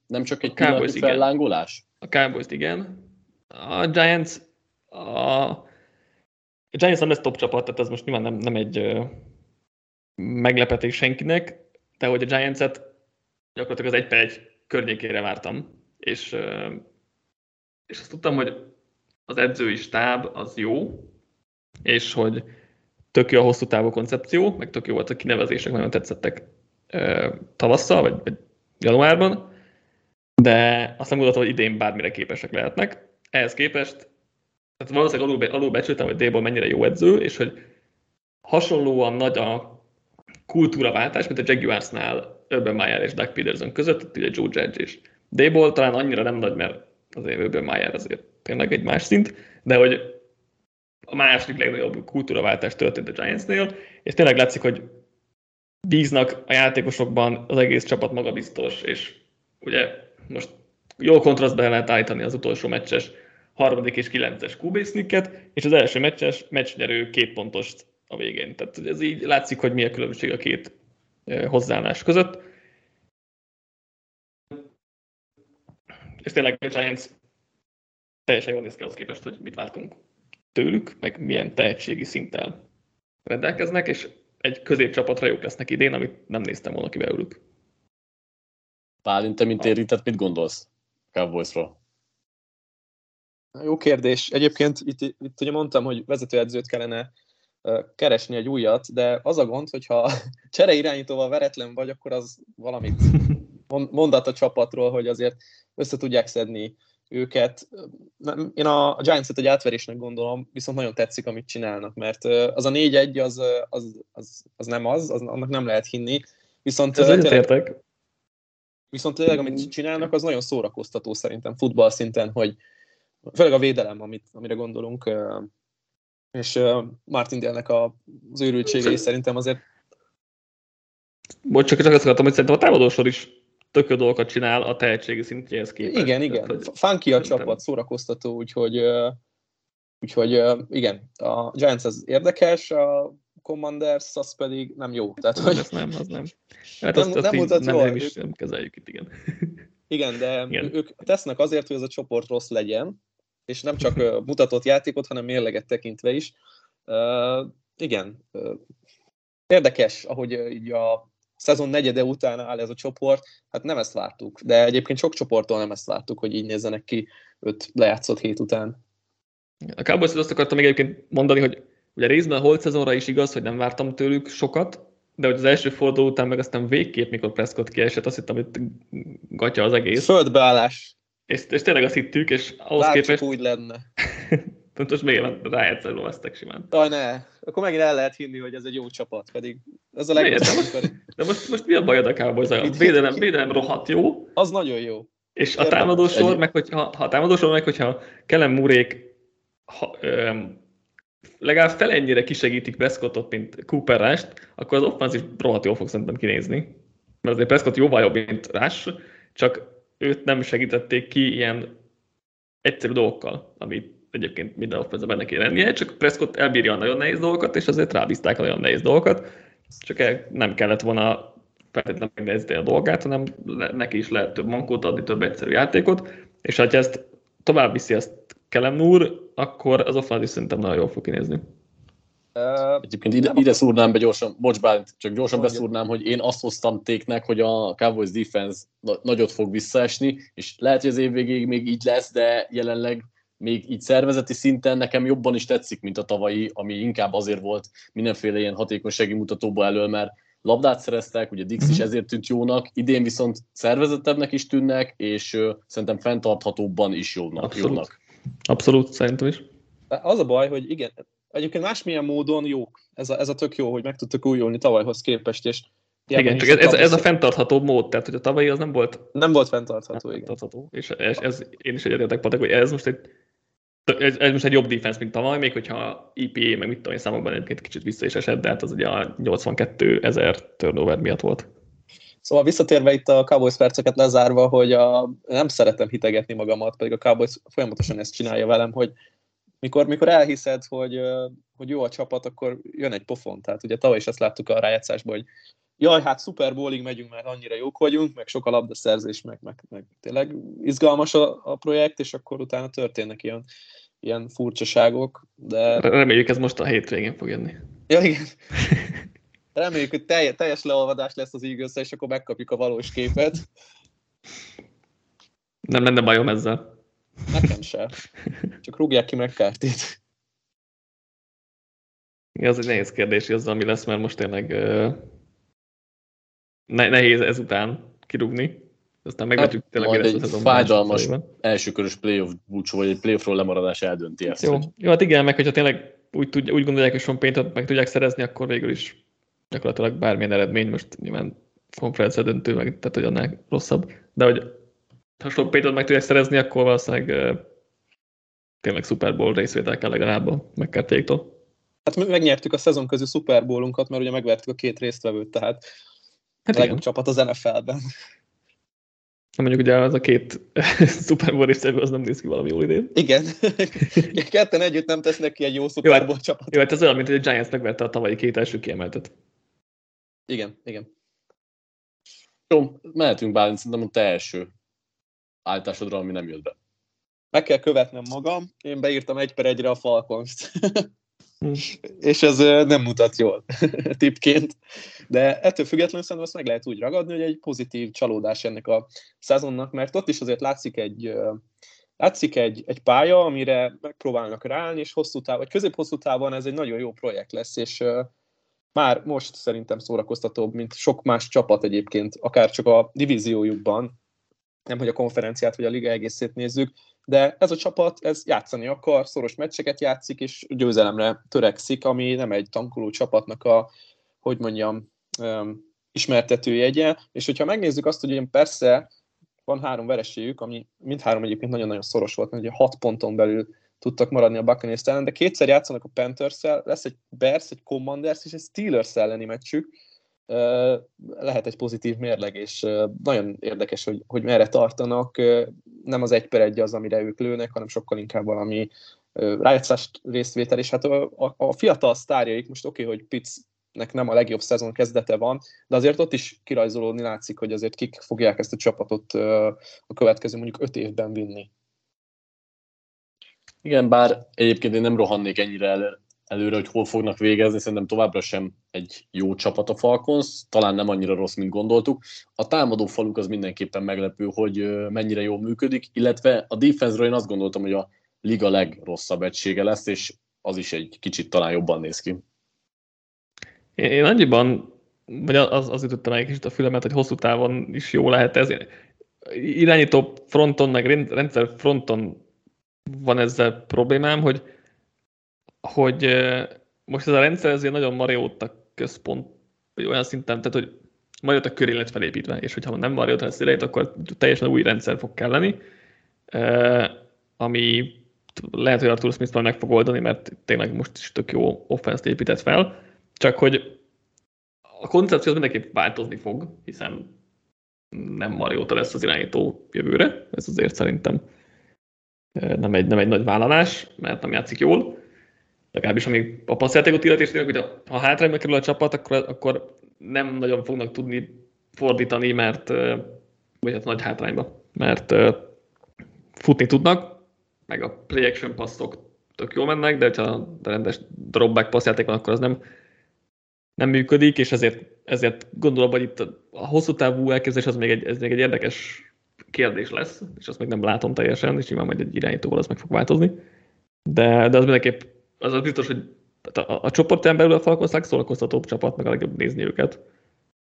nem csak egy pillanatnyi fellángolás? A Cowboys igen. A Giants a, a Giants nem lesz top csapat, tehát ez most nyilván nem, nem egy ö, meglepetés senkinek, de hogy a Giants-et gyakorlatilag az egy per egy környékére vártam, és, ö, és azt tudtam, hogy az edzői stáb az jó, és hogy tök jó a hosszú távú koncepció, meg tök jó volt a kinevezések, nagyon tetszettek tavasszal, vagy, vagy januárban, de azt nem gondoltam, hogy idén bármire képesek lehetnek. Ehhez képest, tehát valószínűleg alul, alul becsültem, hogy Dable mennyire jó edző, és hogy hasonlóan nagy a kultúraváltás, mint a Jaguarsnál Urban Meyer és Doug Peterson között, ugye Joe Judge és Dable talán annyira nem nagy, mert azért Urban Meyer azért tényleg egy más szint, de hogy a második legnagyobb kultúraváltás történt a Giantsnél, és tényleg látszik, hogy bíznak a játékosokban, az egész csapat magabiztos, és ugye most jó kontrasztba lehet állítani az utolsó meccses harmadik és kilences QB és az első meccses meccsnyerő két pontos a végén. Tehát ez így látszik, hogy mi a különbség a két hozzáállás között. És tényleg a Giants teljesen jól néz ki az képest, hogy mit látunk tőlük, meg milyen tehetségi szinttel rendelkeznek, és egy középcsapatra jók lesznek idén, amit nem néztem volna ki belőlük. Pálint, te mint érintett, mit gondolsz Cowboysról? Jó kérdés. Egyébként itt, itt ugye mondtam, hogy vezetőedzőt kellene keresni egy újat, de az a gond, hogyha csere irányítóval veretlen vagy, akkor az valamit mondat a csapatról, hogy azért össze tudják szedni őket. Én a Giants-et egy átverésnek gondolom, viszont nagyon tetszik, amit csinálnak, mert az a 4-1 az, az, az, az nem az, az, annak nem lehet hinni. Viszont Ez tényleg, viszont tényleg, amit csinálnak, az nagyon szórakoztató szerintem futball szinten, hogy főleg a védelem, amit, amire gondolunk, és Martin Délnek az őrültsége is szerintem azért Bocs, csak azt akartam, hogy szerintem a támadósor is tök jó dolgokat csinál a tehetségi szintjéhez képest. Igen, igen. Tehát, Funky a csapat, szórakoztató, úgyhogy Úgyhogy igen, a Giants az érdekes, a Commanders az pedig nem jó. Tehát, hogy... Ez nem, az nem. Hát nem, azt, azt nem, mutat nem, nem is nem kezeljük itt, igen. Igen, de igen. ők tesznek azért, hogy ez a csoport rossz legyen, és nem csak mutatott játékot, hanem mérleget tekintve is. Uh, igen, uh, érdekes, ahogy így a szezon negyede után áll ez a csoport, hát nem ezt vártuk, de egyébként sok csoporttól nem ezt vártuk, hogy így nézzenek ki öt lejátszott hét után. A Cowboys azt akartam még egyébként mondani, hogy ugye részben a holt szezonra is igaz, hogy nem vártam tőlük sokat, de hogy az első forduló után meg aztán végképp, mikor Prescott kiesett, azt hittem, hogy gatya az egész. Földbeállás. És, és tényleg azt hittük, és ahhoz Látjuk képest... úgy lenne. Pontos miért rájátszani lovasztak simán. Aj, ne. Akkor megint el lehet hinni, hogy ez egy jó csapat, pedig ez a legjobb. De, most, de most, most mi a bajod a Cowboys? A védelem, védelem rohadt jó. Az nagyon jó. És a támadósor, meg hogyha, ha a támadósor, meg hogyha Kellen Murék ha, öm, legalább felennyire kisegítik Prescottot, mint Cooper Rást, akkor az offense is rohadt jól fog szerintem kinézni. Mert azért Prescott jóval jobb, mint Rás, csak őt nem segítették ki ilyen egyszerű dolgokkal, amit egyébként minden offense benne kéne lennie, csak Prescott elbírja a nagyon nehéz dolgokat, és azért rábízták a nagyon nehéz dolgokat, csak nem kellett volna feltétlenül megnézni a dolgát, hanem neki is lehet több mankót adni, több egyszerű játékot, és ha ezt tovább viszi ezt Kellen úr, akkor az offense szerintem nagyon jól fog kinézni. Uh, Egyébként ide, ide szúrnám be gyorsan, bocs bár, csak gyorsan mondja. beszúrnám, hogy én azt hoztam téknek, hogy a Cowboys defense nagyot fog visszaesni, és lehet, hogy az év végéig még így lesz, de jelenleg még így szervezeti szinten nekem jobban is tetszik, mint a tavalyi, ami inkább azért volt mindenféle ilyen hatékonysági mutatóba elől, mert labdát szereztek, ugye Dix is mhm. ezért tűnt jónak, idén viszont szervezettebbnek is tűnnek, és uh, szerintem fenntarthatóbban is jónak. Abszolút. jónak. Abszolút, szerintem is. Az a baj, hogy igen, egyébként másmilyen módon jó. Ez a, ez a tök jó, hogy meg tudtak újulni tavalyhoz képest, és igen, csak ez, ez, a fenntartható mód, tehát hogy a tavalyi az nem volt... Nem volt fenntartható, nem igen. Fenntartható. És ez, ez, én is egyetértek, Patek, hogy ez most egy ez, ez most egy jobb defense, mint tavaly, még hogyha EPA, meg mit tudom én számokban egyébként kicsit vissza is esett, de hát az ugye a 82 ezer turnover miatt volt. Szóval visszatérve itt a Cowboys perceket lezárva, hogy a, nem szeretem hitegetni magamat, pedig a Cowboys folyamatosan ezt csinálja velem, hogy mikor, mikor elhiszed, hogy, hogy jó a csapat, akkor jön egy pofon. Tehát ugye tavaly is ezt láttuk a rájátszásban, hogy jaj, hát Super Bowlig megyünk, mert annyira jók vagyunk, meg sok a labdaszerzés, meg, meg, meg tényleg izgalmas a, a projekt, és akkor utána történnek ilyen, ilyen furcsaságok, de... Reméljük ez most a hétvégén fog jönni. Ja, igen. Reméljük, hogy teljes, teljes leolvadás lesz az eagles és akkor megkapjuk a valós képet. Nem lenne bajom ezzel. Nekem se. Csak rúgják ki McCarthy-t. Ja, az egy nehéz kérdés, hogy az, ami lesz, mert most tényleg uh, nehéz ezután kirúgni. Aztán meglátjuk hát, tényleg, mi lesz a fájdalmas elsőkörös playoff búcsú, vagy egy playoffról lemaradás eldönti ezt. Jó, hogy... jó hát igen, meg hogyha tényleg úgy, tudja, úgy gondolják, hogy Sean payton meg tudják szerezni, akkor végül is gyakorlatilag bármilyen eredmény, most nyilván konferencia döntő, meg tehát hogy annál rosszabb, de hogy ha Sean payton meg tudják szerezni, akkor valószínűleg tényleg Super Bowl részvétel kell legalább a McCarthy-tól. Hát megnyertük a szezon közül Super Bowl-unkat, mert ugye megvertük a két résztvevőt, tehát hát a legjobb csapat az NFL-ben. Mondjuk ugye az a két Super Bowl résztvevő az nem néz ki valami jól idén. Igen. Ketten együtt nem tesznek ki egy jó Super Bowl hát- csapatot. Jó, hát ez olyan, mint hogy a Giants megverte a tavalyi két első kiemeltet. Igen, igen. Jó, mehetünk Bálint, szerintem a te első állításodra, ami nem jött be. Meg kell követnem magam, én beírtam egy per egyre a falcons hm. és ez nem mutat jól tipként. De ettől függetlenül szerintem azt meg lehet úgy ragadni, hogy egy pozitív csalódás ennek a szezonnak, mert ott is azért látszik egy, látszik egy, egy pálya, amire megpróbálnak ráállni, és hosszú táv, vagy közép-hosszú távon ez egy nagyon jó projekt lesz, és már most szerintem szórakoztatóbb, mint sok más csapat egyébként, akár csak a divíziójukban, nem hogy a konferenciát vagy a liga egészét nézzük, de ez a csapat, ez játszani akar, szoros meccseket játszik, és győzelemre törekszik, ami nem egy tankoló csapatnak a, hogy mondjam, ismertetőjegye, és hogyha megnézzük azt, hogy persze van három vereségük, ami mindhárom egyébként nagyon-nagyon szoros volt, mert ugye hat ponton belül tudtak maradni a Buccaneers ellen, de kétszer játszanak a panthers lesz egy Bears, egy Commanders és egy Steelers elleni meccsük, lehet egy pozitív mérleg, és nagyon érdekes, hogy, hogy merre tartanak. Nem az egy per egy az, amire ők lőnek, hanem sokkal inkább valami rájátszás részvétel, és hát a, a, a fiatal sztárjaik, most oké, okay, hogy Pitznek nem a legjobb szezon kezdete van, de azért ott is kirajzolódni látszik, hogy azért kik fogják ezt a csapatot a következő mondjuk öt évben vinni. Igen, bár egyébként én nem rohannék ennyire előre, hogy hol fognak végezni, szerintem továbbra sem egy jó csapat a Falcons, talán nem annyira rossz, mint gondoltuk. A támadó faluk az mindenképpen meglepő, hogy mennyire jól működik, illetve a defense én azt gondoltam, hogy a liga legrosszabb egysége lesz, és az is egy kicsit talán jobban néz ki. Én, annyiban, vagy az, az ütöttem egy kicsit a fülemet, hogy hosszú távon is jó lehet ez. Irányító fronton, meg rendszer fronton van ezzel problémám, hogy, hogy most ez a rendszer ezért nagyon Mariota központ, vagy olyan szinten, tehát hogy Mariota köré lett felépítve, és hogyha nem Mariota lesz irányít, akkor teljesen új rendszer fog kelleni, ami lehet, hogy Arthur Smith meg fog oldani, mert tényleg most is tök jó offense épített fel, csak hogy a koncepció az mindenképp változni fog, hiszen nem Mariota lesz az irányító jövőre, ez azért szerintem nem egy, nem egy nagy vállalás, mert nem játszik jól, legalábbis ami a passzjátékot illet, és hogy ha hátrányba kerül a csapat, akkor, akkor nem nagyon fognak tudni fordítani, mert vagy hát nagy hátrányba, mert futni tudnak, meg a play action passzok tök jól mennek, de ha a rendes dropback passzjáték van, akkor az nem, nem működik, és ezért, ezért gondolom, hogy itt a hosszú távú elképzelés az még egy, ez még egy érdekes kérdés lesz, és azt még nem látom teljesen, és nyilván majd egy irányítóval az meg fog változni. De, de az mindenképp, az, az biztos, hogy a, a, a csoportján belül a Falcons legszórakoztatóbb csapat, meg a legjobb nézni őket,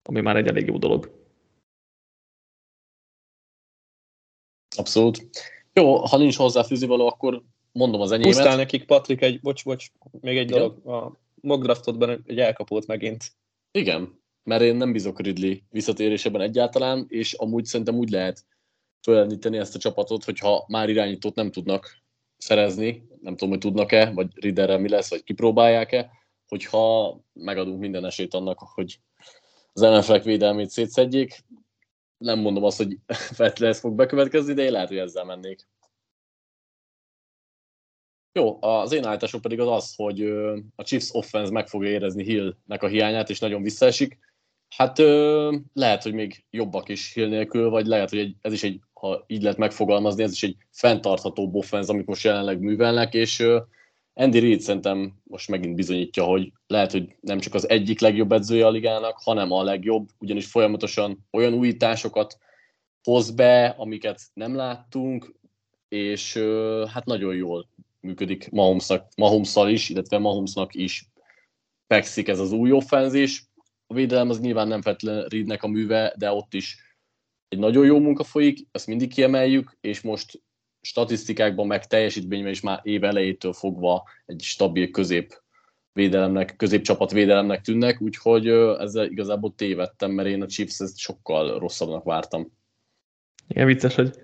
ami már egy elég jó dolog. Abszolút. Jó, ha nincs hozzáfűzni való, akkor mondom az enyémet. Pusztál nekik, Patrik, egy, bocs, bocs, még egy Igen? dolog. A mock draftodban egy elkapott megint. Igen, mert én nem bízok Ridley visszatérésében egyáltalán, és amúgy szerintem úgy lehet fölemlíteni ezt a csapatot, hogyha már irányítót nem tudnak szerezni, nem tudom, hogy tudnak-e, vagy Riderrel mi lesz, vagy kipróbálják-e, hogyha megadunk minden esélyt annak, hogy az nfl védelmét szétszedjék, nem mondom azt, hogy feltétlenül ez fog bekövetkezni, de én lehet, hogy ezzel mennék. Jó, az én állításom pedig az az, hogy a Chiefs offense meg fogja érezni Hillnek a hiányát, és nagyon visszaesik. Hát lehet, hogy még jobbak is Hill nélkül, vagy lehet, hogy ez is egy, ha így lehet megfogalmazni, ez is egy fenntartható offense, amit most jelenleg művelnek, és Andy Reid szerintem most megint bizonyítja, hogy lehet, hogy nem csak az egyik legjobb edzője a ligának, hanem a legjobb, ugyanis folyamatosan olyan újításokat hoz be, amiket nem láttunk, és hát nagyon jól működik Mahomszal is, illetve Mahomsznak is fekszik ez az új offenzés. A védelem az nyilván nem feltétlenül Reednek a műve, de ott is egy nagyon jó munka folyik, ezt mindig kiemeljük, és most statisztikákban, meg teljesítményben is már év elejétől fogva egy stabil közép védelemnek, védelemnek tűnnek, úgyhogy ezzel igazából tévedtem, mert én a Chiefs ezt sokkal rosszabbnak vártam. Igen, vicces, hogy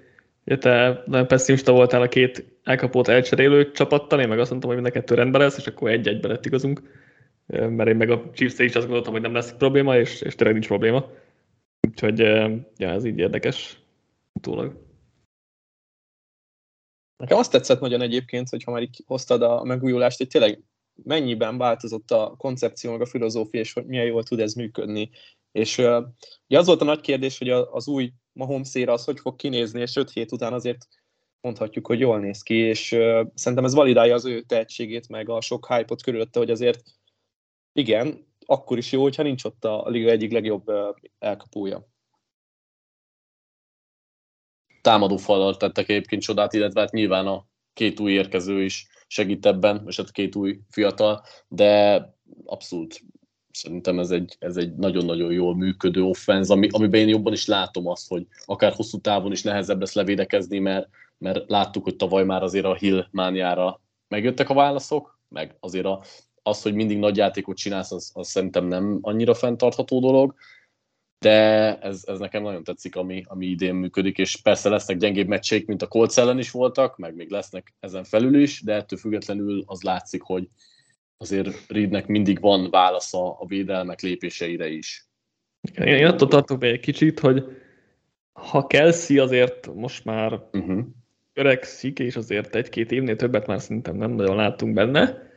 te nagyon pessimista voltál a két elkapott elcserélő csapattal, én meg azt mondtam, hogy mind a kettő rendben lesz, és akkor egy-egybe lett igazunk, mert én meg a chiefs is azt gondoltam, hogy nem lesz probléma, és, és tényleg nincs probléma. Úgyhogy ja, ez így érdekes utólag. Nekem azt tetszett nagyon egyébként, hogy ha már így hoztad a megújulást, hogy tényleg mennyiben változott a koncepció, meg a filozófia, és hogy milyen jól tud ez működni. És ugye az volt a nagy kérdés, hogy az új Mahomes az hogy fog kinézni, és öt hét után azért mondhatjuk, hogy jól néz ki, és szerintem ez validálja az ő tehetségét, meg a sok hype-ot körülötte, hogy azért igen, akkor is jó, hogyha nincs ott a liga egyik legjobb elkapója. Támadó falal tettek egyébként csodát, illetve hát nyilván a két új érkező is segít ebben, és hát két új fiatal, de abszolút szerintem ez egy, ez egy nagyon-nagyon jól működő offenz, ami, amiben én jobban is látom azt, hogy akár hosszú távon is nehezebb lesz levédekezni, mert, mert láttuk, hogy tavaly már azért a Hill mániára megjöttek a válaszok, meg azért a, az, hogy mindig nagy játékot csinálsz, az, az szerintem nem annyira fenntartható dolog, de ez, ez nekem nagyon tetszik, ami, ami idén működik, és persze lesznek gyengébb meccsék, mint a Colts ellen is voltak, meg még lesznek ezen felül is, de ettől függetlenül az látszik, hogy azért Reednek mindig van válasza a védelmek lépéseire is. Én attól tartok be egy kicsit, hogy ha Kelsey azért most már uh-huh. öregszik, és azért egy-két évnél többet már szerintem nem nagyon láttunk benne,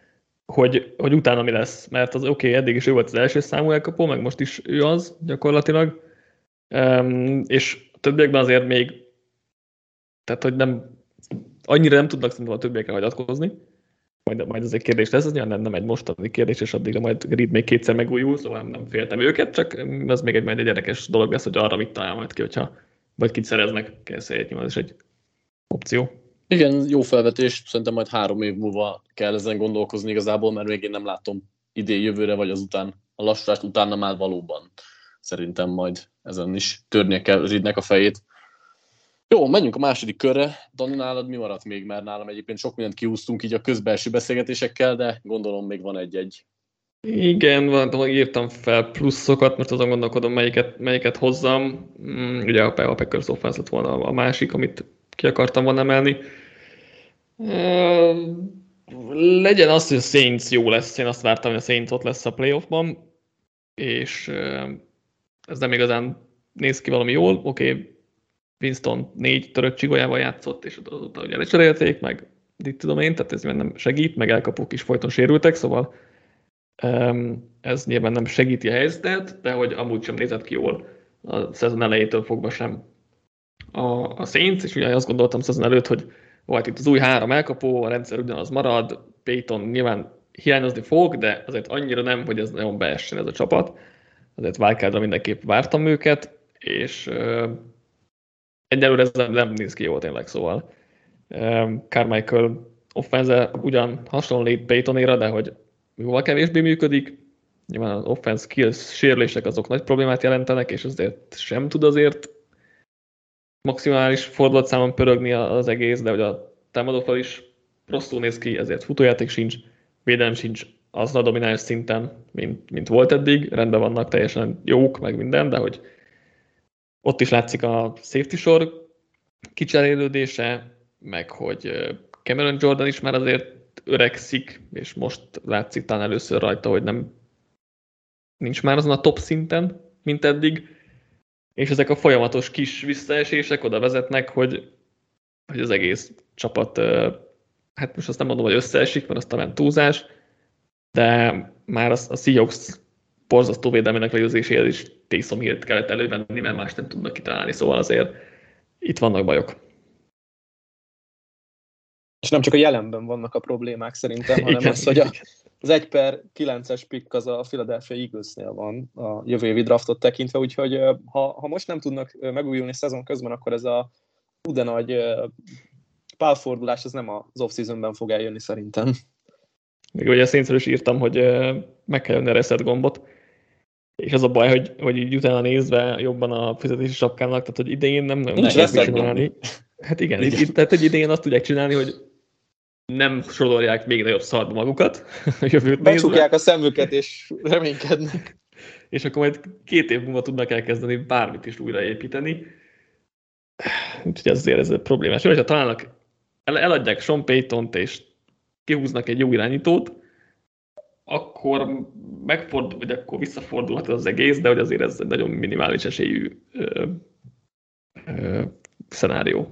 hogy, hogy utána mi lesz. Mert az oké, okay, eddig is ő volt az első számú elkapó, meg most is ő az gyakorlatilag. Um, és a többiekben azért még, tehát hogy nem, annyira nem tudnak szerintem a többiekre hagyatkozni, majd, majd ez egy kérdés lesz, ez nem, nem egy mostani kérdés, és addigra majd Reed még kétszer megújul, szóval nem féltem őket, csak az még egy, majd egy érdekes dolog lesz, hogy arra mit talál majd ki, hogyha vagy kit szereznek, kell nyilván, ez egy opció. Igen, jó felvetés, szerintem majd három év múlva kell ezen gondolkozni igazából, mert még én nem látom idén, jövőre, vagy azután a lassulást utána már valóban szerintem majd ezen is törnie kell Reednek a fejét. Jó, menjünk a második körre. Dani, nálad mi maradt még? Mert nálam egyébként sok mindent kiúztunk így a közbelső beszélgetésekkel, de gondolom még van egy-egy. Igen, van, írtam fel pluszokat, most azon gondolkodom, melyiket, melyiket hozzam. Mm, ugye a Packers offense lett volna a másik, amit ki akartam volna emelni. Legyen az, hogy a Saints jó lesz, én azt vártam, hogy a Saints ott lesz a playoffban, és ez nem igazán néz ki valami jól. Oké, okay, Winston négy törött csigolyával játszott, és azóta ugye lecserélték, meg itt tudom én, tehát ez nem segít, meg elkapók is folyton sérültek, szóval ez nyilván nem segíti a helyzetet, de hogy amúgy sem nézett ki jól a szezon elejétől fogva sem a, a Saints, és ugye azt gondoltam szezon előtt, hogy volt itt az új három elkapó, a rendszer ugyanaz marad, Payton nyilván hiányozni fog, de azért annyira nem, hogy ez nagyon beessen ez a csapat. Azért wildcardra mindenképp vártam őket, és egyelőre ez nem, nem néz ki jól tényleg, szóval Carmichael offense ugyan hasonlít Paytonéra, de hogy jóval kevésbé működik, nyilván az offense skills sérülések azok nagy problémát jelentenek, és azért sem tud azért maximális fordulatszámon pörögni az egész, de hogy a támadófal is rosszul néz ki, ezért futójáték sincs, védelem sincs az a domináns szinten, mint, mint volt eddig, rendben vannak teljesen jók, meg minden, de hogy ott is látszik a safety sor kicserélődése, meg hogy Cameron Jordan is már azért öregszik, és most látszik talán először rajta, hogy nem nincs már azon a top szinten, mint eddig, és ezek a folyamatos kis visszaesések oda vezetnek, hogy, hogy az egész csapat, hát most azt nem mondom, hogy összeesik, mert az talán túlzás, de már a, a Seahawks borzasztó védelmének legyőzéséhez is Taysom Hill-t kellett elővenni, mert más nem tudnak kitalálni, szóval azért itt vannak bajok. És nem csak a jelenben vannak a problémák szerintem, hanem igen, az, hogy a, az 1 per 9-es pick az a Philadelphia Eaglesnél van a jövő évi draftot tekintve, úgyhogy ha, ha most nem tudnak megújulni szezon közben, akkor ez a de nagy pálfordulás az nem az off-seasonben fog eljönni szerintem. Még ugye szénszer is írtam, hogy meg kell jönni a reset gombot, és az a baj, hogy, hogy így utána nézve jobban a fizetési sapkának, tehát hogy idején nem, nem Nincs lehet csinálni. Hát igen, igen. Itt, tehát hogy idején azt tudják csinálni, hogy nem sorolják még nagyobb szarba magukat jövőt Becsukják a szemüket és reménykednek. és akkor majd két év múlva tudnak elkezdeni bármit is újraépíteni. Úgyhogy ez azért ez a problémás. Hogyha találnak, eladják Sean payton és kihúznak egy jó irányítót, akkor megfordul, vagy akkor visszafordulhat az egész, de hogy azért ez egy nagyon minimális esélyű ö, ö, szenárió.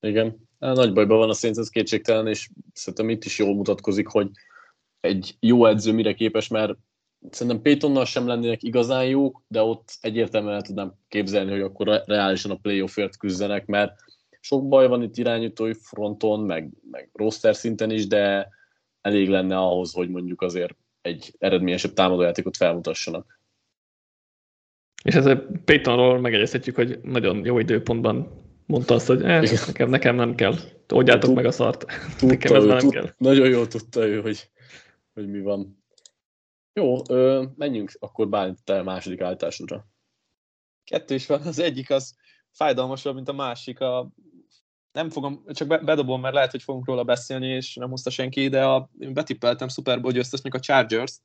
Igen. Nagy bajban van a Saints, ez kétségtelen, és szerintem itt is jól mutatkozik, hogy egy jó edző mire képes, mert szerintem Paytonnal sem lennének igazán jók, de ott egyértelműen el tudnám képzelni, hogy akkor reálisan a playoffért küzdenek, mert sok baj van itt irányítói fronton, meg, meg roster szinten is, de elég lenne ahhoz, hogy mondjuk azért egy eredményesebb támadójátékot felmutassanak. És ezzel Paytonról megegyezhetjük, hogy nagyon jó időpontban mondta azt, hogy eh, nekem, nekem nem kell, oldjátok meg a szart. Tudta nekem ez ő, nem tud, kell. Nagyon jól tudta ő, hogy, hogy mi van. Jó, ö, menjünk akkor Bálint te második állításodra. Kettő is van, az egyik az fájdalmasabb, mint a másik. A, nem fogom, csak be, bedobom, mert lehet, hogy fogunk róla beszélni, és nem hozta senki, de a, én betippeltem Super Bowl győztesnek a Chargers-t.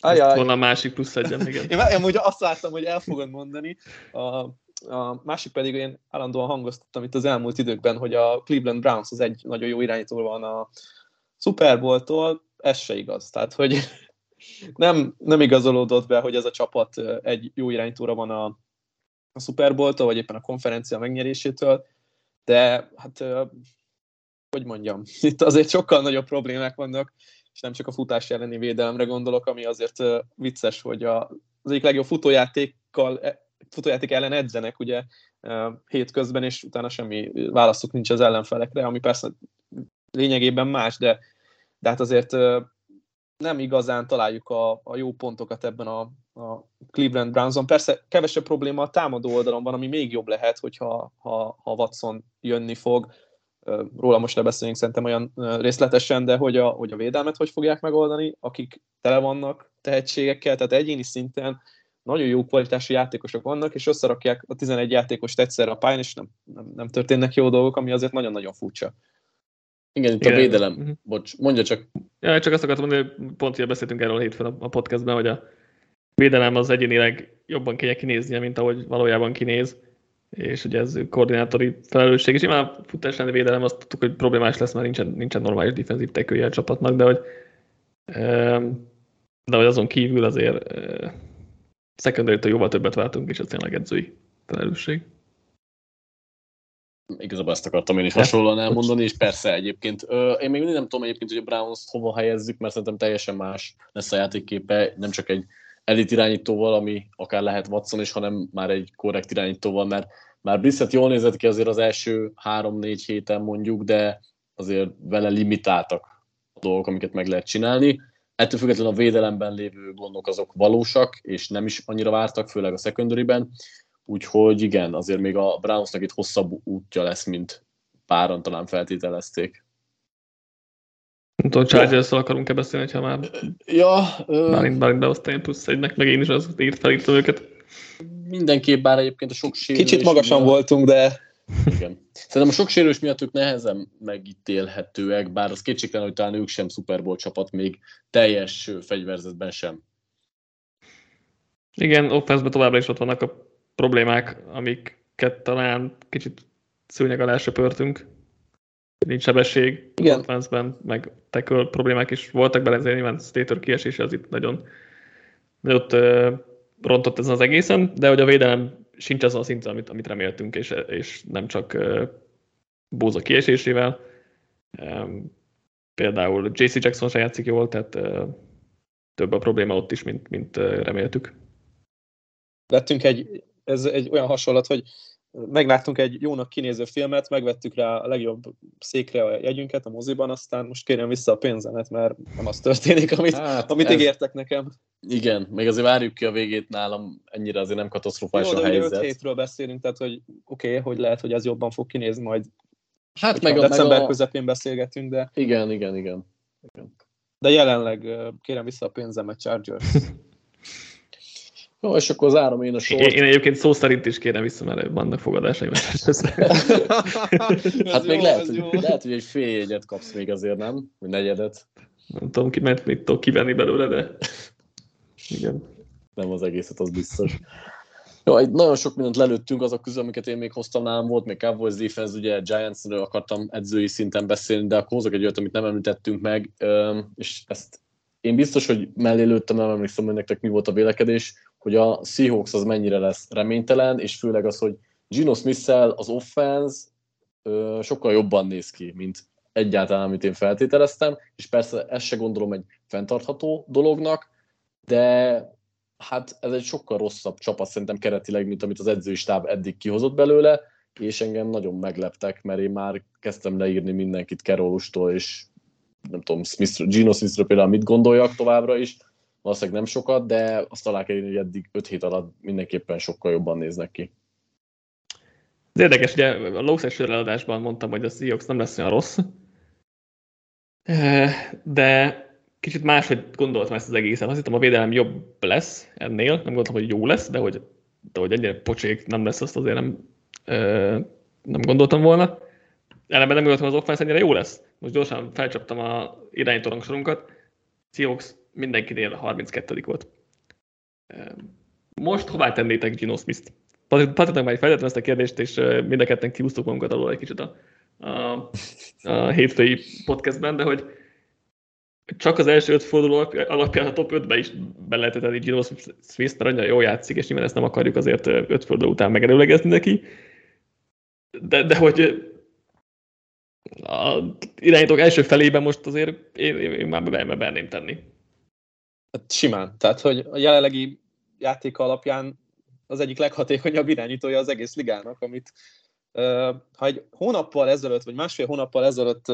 Ajaj. Volna a másik plusz egyen, igen. én, én úgy azt láttam, hogy el fogod mondani. A, a másik pedig én állandóan hangoztattam itt az elmúlt időkben, hogy a Cleveland Browns az egy nagyon jó irányító van a Super Bowl-tól, ez se igaz. Tehát, hogy nem, nem igazolódott be, hogy ez a csapat egy jó irányítóra van a, a Super Bowl-tól, vagy éppen a konferencia megnyerésétől. de hát hogy mondjam, itt azért sokkal nagyobb problémák vannak, és nem csak a futás elleni védelemre gondolok, ami azért vicces, hogy a, az egyik legjobb futójátékkal, e, futójáték ellen edzenek ugye hétközben, és utána semmi válaszuk nincs az ellenfelekre, ami persze lényegében más, de, de hát azért nem igazán találjuk a, a jó pontokat ebben a, a Cleveland Brownson. Persze kevesebb probléma a támadó oldalon van, ami még jobb lehet, hogyha ha, ha Watson jönni fog. Róla most lebeszélünk szerintem olyan részletesen, de hogy a, hogy a védelmet hogy fogják megoldani, akik tele vannak tehetségekkel, tehát egyéni szinten nagyon jó kvalitású játékosok vannak, és összerakják a 11 játékost egyszerre a pályán, és nem, nem, nem történnek jó dolgok, ami azért nagyon-nagyon furcsa. Igen, itt Igen. a védelem. Uh-huh. Bocs, mondja csak. Ja, csak azt akartam mondani, hogy pont ugye beszéltünk erről hétfőn a podcastben, hogy a védelem az egyénileg jobban kéne kinéznie, mint ahogy valójában kinéz, és ugye ez koordinátori felelősség, és nyilván a futás védelem azt tudtuk, hogy problémás lesz, mert nincsen, nincsen normális defenzív tekője a csapatnak, de hogy, de hogy azon kívül azért secondary jóval többet váltunk, és ez tényleg edzői felelősség. Igazából ezt akartam én is hasonlóan elmondani, és persze egyébként. Ö, én még mindig nem tudom egyébként, hogy a Browns hova helyezzük, mert szerintem teljesen más lesz a játékképe, nem csak egy elit irányítóval, ami akár lehet Watson is, hanem már egy korrekt irányítóval, mert már Brissett jól nézett ki azért az első három-négy héten mondjuk, de azért vele limitáltak a dolgok, amiket meg lehet csinálni. Ettől függetlenül a védelemben lévő gondok azok valósak, és nem is annyira vártak, főleg a secondary-ben. Úgyhogy igen, azért még a Brownsnak itt hosszabb útja lesz, mint páran talán feltételezték. Nem tudom, chargers akarunk-e beszélni, ha már ja, Bálint, Bálint behozta plusz egynek, meg én is az írt, felírtam őket. Mindenképp, bár egyébként a sok sérülés... Kicsit magasan voltunk, de... Igen. Szerintem a sok sérülés miatt ők nehezen megítélhetőek, bár az kétségtelen, hogy talán ők sem Super Bowl csapat, még teljes fegyverzetben sem. Igen, offenszben továbbra is ott vannak a problémák, amiket talán kicsit szőnyeg alá söpörtünk. Nincs sebesség Igen. offenszben, meg tackle problémák is voltak bele, ezért nyilván Stater kiesése az itt nagyon nagyot uh, rontott ezen az egészen, de hogy a védelem sincs azon a szinten, amit, amit reméltünk, és, és nem csak Bóza kiesésével. Például JC Jackson se játszik jól, tehát több a probléma ott is, mint, mint reméltük. Vettünk egy ez egy olyan hasonlat, hogy megláttunk egy jónak kinéző filmet, megvettük rá a legjobb székre a jegyünket a moziban, aztán most kérem vissza a pénzemet, mert nem az történik, amit, hát, amit ez... ígértek nekem. Igen, még azért várjuk ki a végét nálam, ennyire azért nem katasztrofális Jó, a helyzet. Jó, hétről beszélünk, tehát hogy oké, okay, hogy lehet, hogy ez jobban fog kinézni majd. Hát meg a, december meg a... közepén beszélgetünk, de... Igen, igen, igen. igen. De jelenleg kérem vissza a pénzemet, Chargers. Jó, és akkor zárom én a sort. Én, én egyébként szó szerint is kérem vissza, mert vannak fogadásaim. hát még jó, lehet, hogy, lehet, hogy egy fél jegyet kapsz még azért, nem? Vagy negyedet. Nem tudom, ki, mert mit tudok kivenni belőle, de igen. Nem az egészet, az biztos. Jó, egy nagyon sok mindent lelőttünk azok közül, amiket én még hoztam nálam, volt még Cowboys defense, ugye Giants-ről akartam edzői szinten beszélni, de akkor hozok egy olyat, amit nem említettünk meg, és ezt én biztos, hogy mellé lőttem, nem emlékszem, hogy nektek mi volt a vélekedés, hogy a Seahawks az mennyire lesz reménytelen, és főleg az, hogy Gino smith az offense ö, sokkal jobban néz ki, mint egyáltalán, amit én feltételeztem, és persze ezt se gondolom egy fenntartható dolognak, de hát ez egy sokkal rosszabb csapat szerintem keretileg, mint amit az edzői stáb eddig kihozott belőle, és engem nagyon megleptek, mert én már kezdtem leírni mindenkit Kerolustól, és nem tudom, Smith, Gino Smithről például mit gondoljak továbbra is, valószínűleg nem sokat, de azt talán kell hogy eddig 5 hét alatt mindenképpen sokkal jobban néznek ki. Ez érdekes, ugye a Lószes előadásban mondtam, hogy a Seahawks nem lesz olyan rossz, de kicsit máshogy gondoltam ezt az egészet. Azt hittem, a védelem jobb lesz ennél, nem gondoltam, hogy jó lesz, de hogy, de hogy ennyire pocsék nem lesz, azt azért nem, nem gondoltam volna. Ellenben nem gondoltam, hogy az offense ennyire jó lesz. Most gyorsan felcsaptam a irányító rangsorunkat. Seahawks mindenkinél a 32 volt. Most hová tennétek Gino Smith-t? Patriknak már feltettem ezt a kérdést, és mind a ketten kiúztuk magunkat alól egy kicsit a, a, a hétfői podcastben, de hogy csak az első öt forduló alapján a top 5-be is be lehetett tenni Gino Smith, mert annyira jól játszik, és nyilván ezt nem akarjuk azért öt forduló után megerőlegezni neki. De, de hogy a irányítók első felében most azért én, én, én már benném tenni. Hát simán. Tehát, hogy a jelenlegi játék alapján az egyik leghatékonyabb irányítója az egész ligának, amit ha egy hónappal ezelőtt, vagy másfél hónappal ezelőtt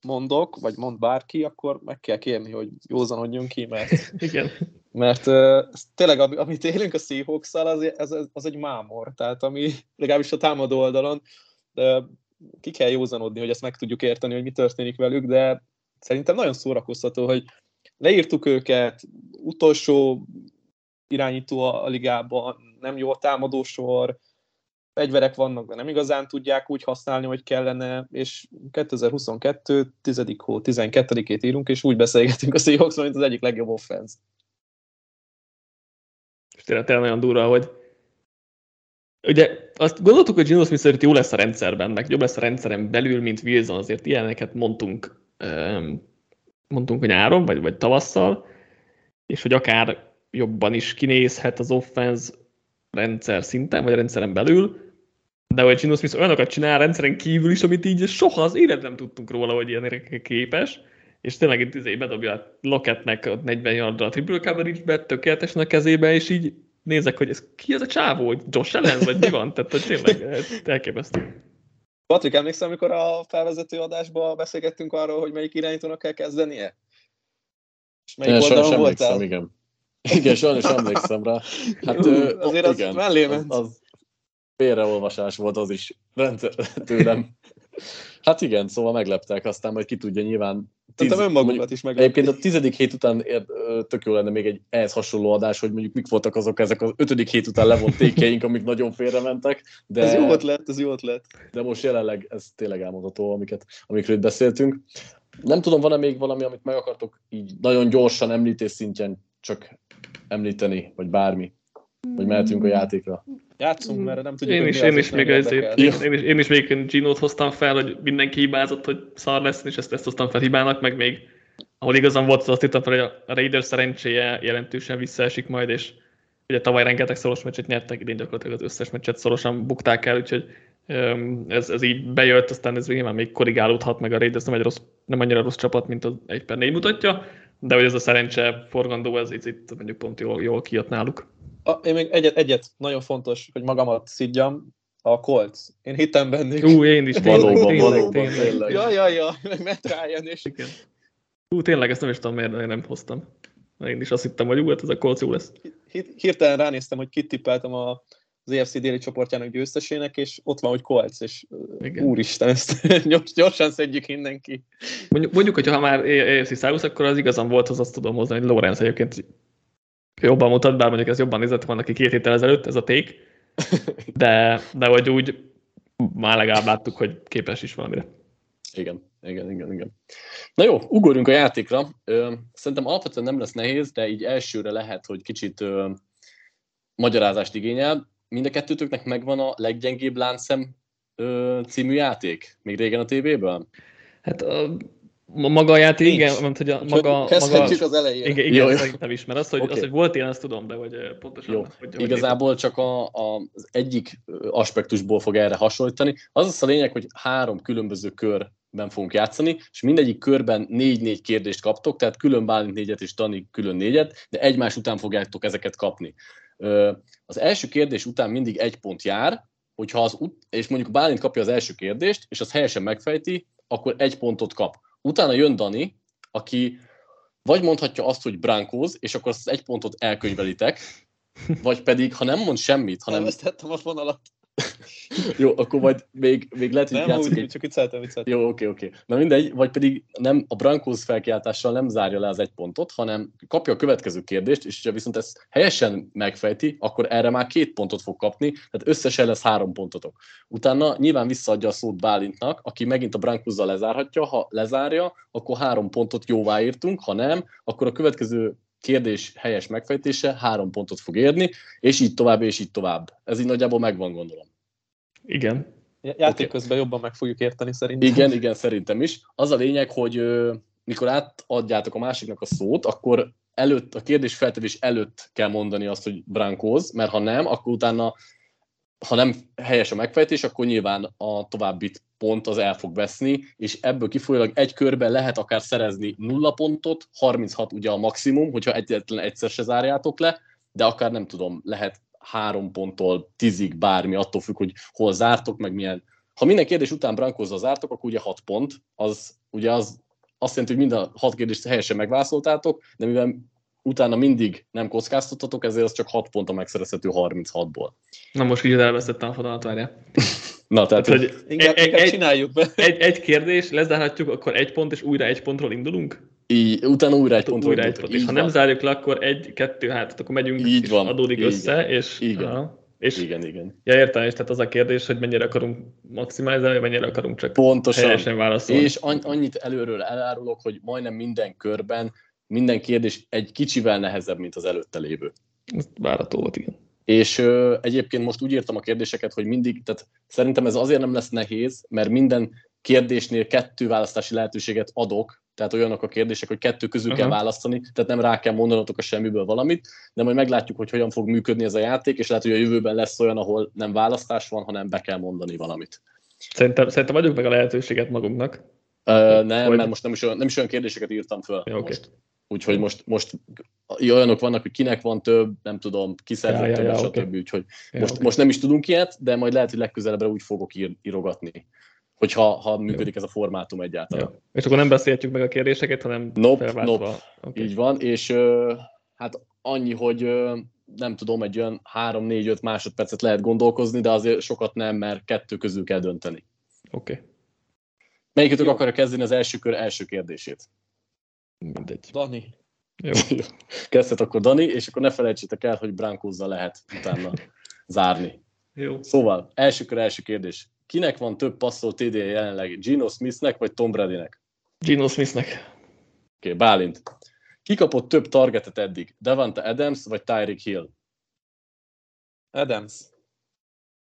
mondok, vagy mond bárki, akkor meg kell kérni, hogy józanodjunk ki, mert, Igen. mert tényleg, amit élünk a seahawks az, az, az egy mámor, tehát ami legalábbis a támadó oldalon ki kell józanodni, hogy ezt meg tudjuk érteni, hogy mi történik velük, de szerintem nagyon szórakoztató, hogy leírtuk őket, utolsó irányító a ligában, nem jó a támadósor, fegyverek vannak, de nem igazán tudják úgy használni, hogy kellene, és 2022. 10. hó 12-ét írunk, és úgy beszélgetünk a Seahawks, mint az egyik legjobb offense. És tényleg, tényleg nagyon durva, hogy ugye azt gondoltuk, hogy Gino Smith szerint jó lesz a rendszerben, meg jobb lesz a rendszeren belül, mint Wilson, azért ilyeneket mondtunk, mondtunk a nyáron, vagy, vagy tavasszal, és hogy akár jobban is kinézhet az offense rendszer szinten, vagy a rendszeren belül, de hogy Gino Smith olyanokat csinál rendszeren kívül is, amit így soha az élet nem tudtunk róla, hogy ilyenre képes, és tényleg itt izé bedobja a Locketnek a 40 yardra a triple coverage-be, tökéletesen a kezébe, és így nézek, hogy ez ki ez a csávó, hogy Josh Allen, vagy mi van? Tehát, hogy tényleg elképesztő. Patrik, emlékszel, amikor a felvezető adásban beszélgettünk arról, hogy melyik irányítónak kell kezdenie? És melyik Igen, oldalon voltál? igen. Igen, sajnos emlékszem rá. Hát, Ú, azért az igen, mellé ment. Az, az félreolvasás volt az is rendszer tőlem. Hát igen, szóval megleptek, aztán majd ki tudja nyilván. Tíz, önmagukat is meglepték. Egyébként a tizedik hét után ér, tök jó lenne még egy ehhez hasonló adás, hogy mondjuk mik voltak azok ezek az ötödik hét után levont tékeink, amik nagyon félrementek. De, ez jó ötlet, ez jó ötlet. De most jelenleg ez tényleg elmondható, amiket, amikről itt beszéltünk. Nem tudom, van-e még valami, amit meg akartok így nagyon gyorsan említés szintjén csak említeni, vagy bármi? Vagy mehetünk a játékra? Játszunk, mert nem tudjuk, én is, én is még ezért, én, én, is, én is még Gino-t hoztam fel, hogy mindenki hibázott, hogy szar lesz, és ezt, ezt hoztam fel hibának, meg még ahol igazán volt, azt hittem hogy a Raiders szerencséje jelentősen visszaesik majd, és ugye tavaly rengeteg szoros meccset nyertek, idén gyakorlatilag az összes meccset szorosan bukták el, úgyhogy ez, ez így bejött, aztán ez nyilván még korrigálódhat, meg a Raiders nem, egy rossz, nem annyira rossz csapat, mint az 1 per 4 mutatja, de hogy ez a szerencse forgandó, ez itt, itt mondjuk pont jól, jól kijött náluk. A, én még egyet, egyet, nagyon fontos, hogy magamat szidjam, a Colts. Én hittem bennük. Ú, én is. Valóban, tényleg, valóban, tényleg. tényleg. Ja, ja, ja, meg Matt Ryan, és... Igen. Ú, tényleg, ezt nem is tudom, miért nem hoztam. Én is azt hittem, hogy ú, hát ez a Colts jó lesz. Hirtelen ránéztem, hogy kit tippeltem a, az EFC déli csoportjának győztesének, és ott van, hogy Colts, és Igen. úristen, ezt gyors, gyorsan szedjük innen ki. Mondjuk, mondjuk hogyha már EFC Szágusz, akkor az igazán volt, az azt tudom hozni, hogy Lorenz egyébként jobban mutat, bár mondjuk ez jobban nézett van neki két héttel ezelőtt, ez a ték, de, de hogy úgy már legalább láttuk, hogy képes is valamire. Igen, igen, igen, igen. Na jó, ugorjunk a játékra. Szerintem alapvetően nem lesz nehéz, de így elsőre lehet, hogy kicsit ö, magyarázást igényel. Mind a kettőtöknek megvan a leggyengébb láncszem ö, című játék? Még régen a tévéből? Hát maga a játék, Nincs. igen, mert hogy a maga... Kezdhetjük maga, az elején. Igen, igen jó, szerintem is, mert az, hogy, okay. az, hogy volt ilyen, azt tudom, de hogy pontosan... Jó. hogy, hogy Igazából hogy csak a, a, az egyik aspektusból fog erre hasonlítani. Az az a lényeg, hogy három különböző körben fogunk játszani, és mindegyik körben négy-négy kérdést kaptok, tehát külön Bálint négyet és Dani külön négyet, de egymás után fogjátok ezeket kapni. Az első kérdés után mindig egy pont jár, hogyha az, és mondjuk Bálint kapja az első kérdést, és az helyesen megfejti, akkor egy pontot kap Utána jön Dani, aki vagy mondhatja azt, hogy bránkóz, és akkor azt az egy pontot elkönyvelitek, vagy pedig, ha nem mond semmit, hanem... Elvesztettem a fonalat. Jó, akkor majd még, még lehet, hogy Nem, úgy, egy... csak vicceltem, vicceltem. Jó, oké, oké. Na mindegy, vagy pedig nem, a Brankos felkiáltással nem zárja le az egy pontot, hanem kapja a következő kérdést, és ha viszont ezt helyesen megfejti, akkor erre már két pontot fog kapni, tehát összesen lesz három pontotok. Utána nyilván visszaadja a szót Bálintnak, aki megint a Brankozzal lezárhatja, ha lezárja, akkor három pontot jóvá írtunk, ha nem, akkor a következő kérdés helyes megfejtése három pontot fog érni, és így tovább, és így tovább. Ez így nagyjából megvan, gondolom. Igen. Játék okay. közben jobban meg fogjuk érteni szerintem. Igen, igen, szerintem is. Az a lényeg, hogy mikor átadjátok a másiknak a szót, akkor előtt, a kérdés feltevés előtt kell mondani azt, hogy brankóz, mert ha nem, akkor utána, ha nem helyes a megfejtés, akkor nyilván a továbbit pont az el fog veszni, és ebből kifolyólag egy körben lehet akár szerezni nulla pontot, 36 ugye a maximum, hogyha egyetlen egyszer se zárjátok le, de akár nem tudom, lehet három ponttól tízig bármi, attól függ, hogy hol zártok, meg milyen. Ha minden kérdés után Brankózzal zártok, akkor ugye hat pont, az ugye az azt jelenti, hogy mind a hat kérdést helyesen megválaszoltátok, de mivel utána mindig nem kockáztatotok, ezért az csak 6 pont a megszerezhető 36-ból. Na most így elvesztettem a fonalat, várjál. Na, tehát, Tehát, hogy Inkább, egy, inkább egy, csináljuk be. egy, egy kérdés, lezárhatjuk, akkor egy pont, és újra egy pontról indulunk? így, utána újra egy pontról újra egy pont. És ha van. nem zárjuk le, akkor egy, kettő, hát akkor megyünk, Így és van. adódik Igen. össze, és... Igen. Aha. És Igen, igen. Ja, értem, és tehát az a kérdés, hogy mennyire akarunk maximalizálni, vagy mennyire akarunk csak Pontosan. helyesen válaszolni. És an- annyit előről elárulok, hogy majdnem minden körben minden kérdés egy kicsivel nehezebb, mint az előtte lévő. Ez várható volt, igen. És ö, egyébként most úgy írtam a kérdéseket, hogy mindig, tehát szerintem ez azért nem lesz nehéz, mert minden kérdésnél kettő választási lehetőséget adok, tehát olyanok a kérdések, hogy kettő közül Aha. kell választani, tehát nem rá kell mondanotok a semmiből valamit, de majd meglátjuk, hogy hogyan fog működni ez a játék, és lehet, hogy a jövőben lesz olyan, ahol nem választás van, hanem be kell mondani valamit. Szerintem, szerintem adjuk meg a lehetőséget magunknak. Ö, nem, Hogy- mert most nem is, olyan, nem is olyan kérdéseket írtam föl. Ja, most. Úgyhogy most, most olyanok vannak, hogy kinek van több, nem tudom, ki szerzett Ja, ja, többet, ja, stb. oké. Úgyhogy Ja, most, oké. most nem is tudunk ilyet, de majd lehet, hogy legközelebbre úgy fogok ír, írogatni, hogyha ha működik ez a formátum egyáltalán. Ja. És akkor nem beszélhetjük meg a kérdéseket, hanem Nope, felváltva. nope. Okay. Így van, és ö, hát annyi, hogy ö, nem tudom, egy olyan 3-4-5 másodpercet lehet gondolkozni, de azért sokat nem, mert kettő közül kell dönteni. Oké, okay. Melyikötök Jó. akarja kezdeni az első kör első kérdését? Mindegy. Dani. Jó. Kezdhet akkor Dani, és akkor ne felejtsétek el, hogy Brankózzal lehet utána zárni. Jó. Szóval, első kör első kérdés. Kinek van több passzol TD-je jelenleg? Gino Smithnek vagy Tom Bradynek? Gino Smithnek. Oké, okay, Bálint. Ki kapott több targetet eddig? Devante Adams vagy Tyreek Hill? Adams.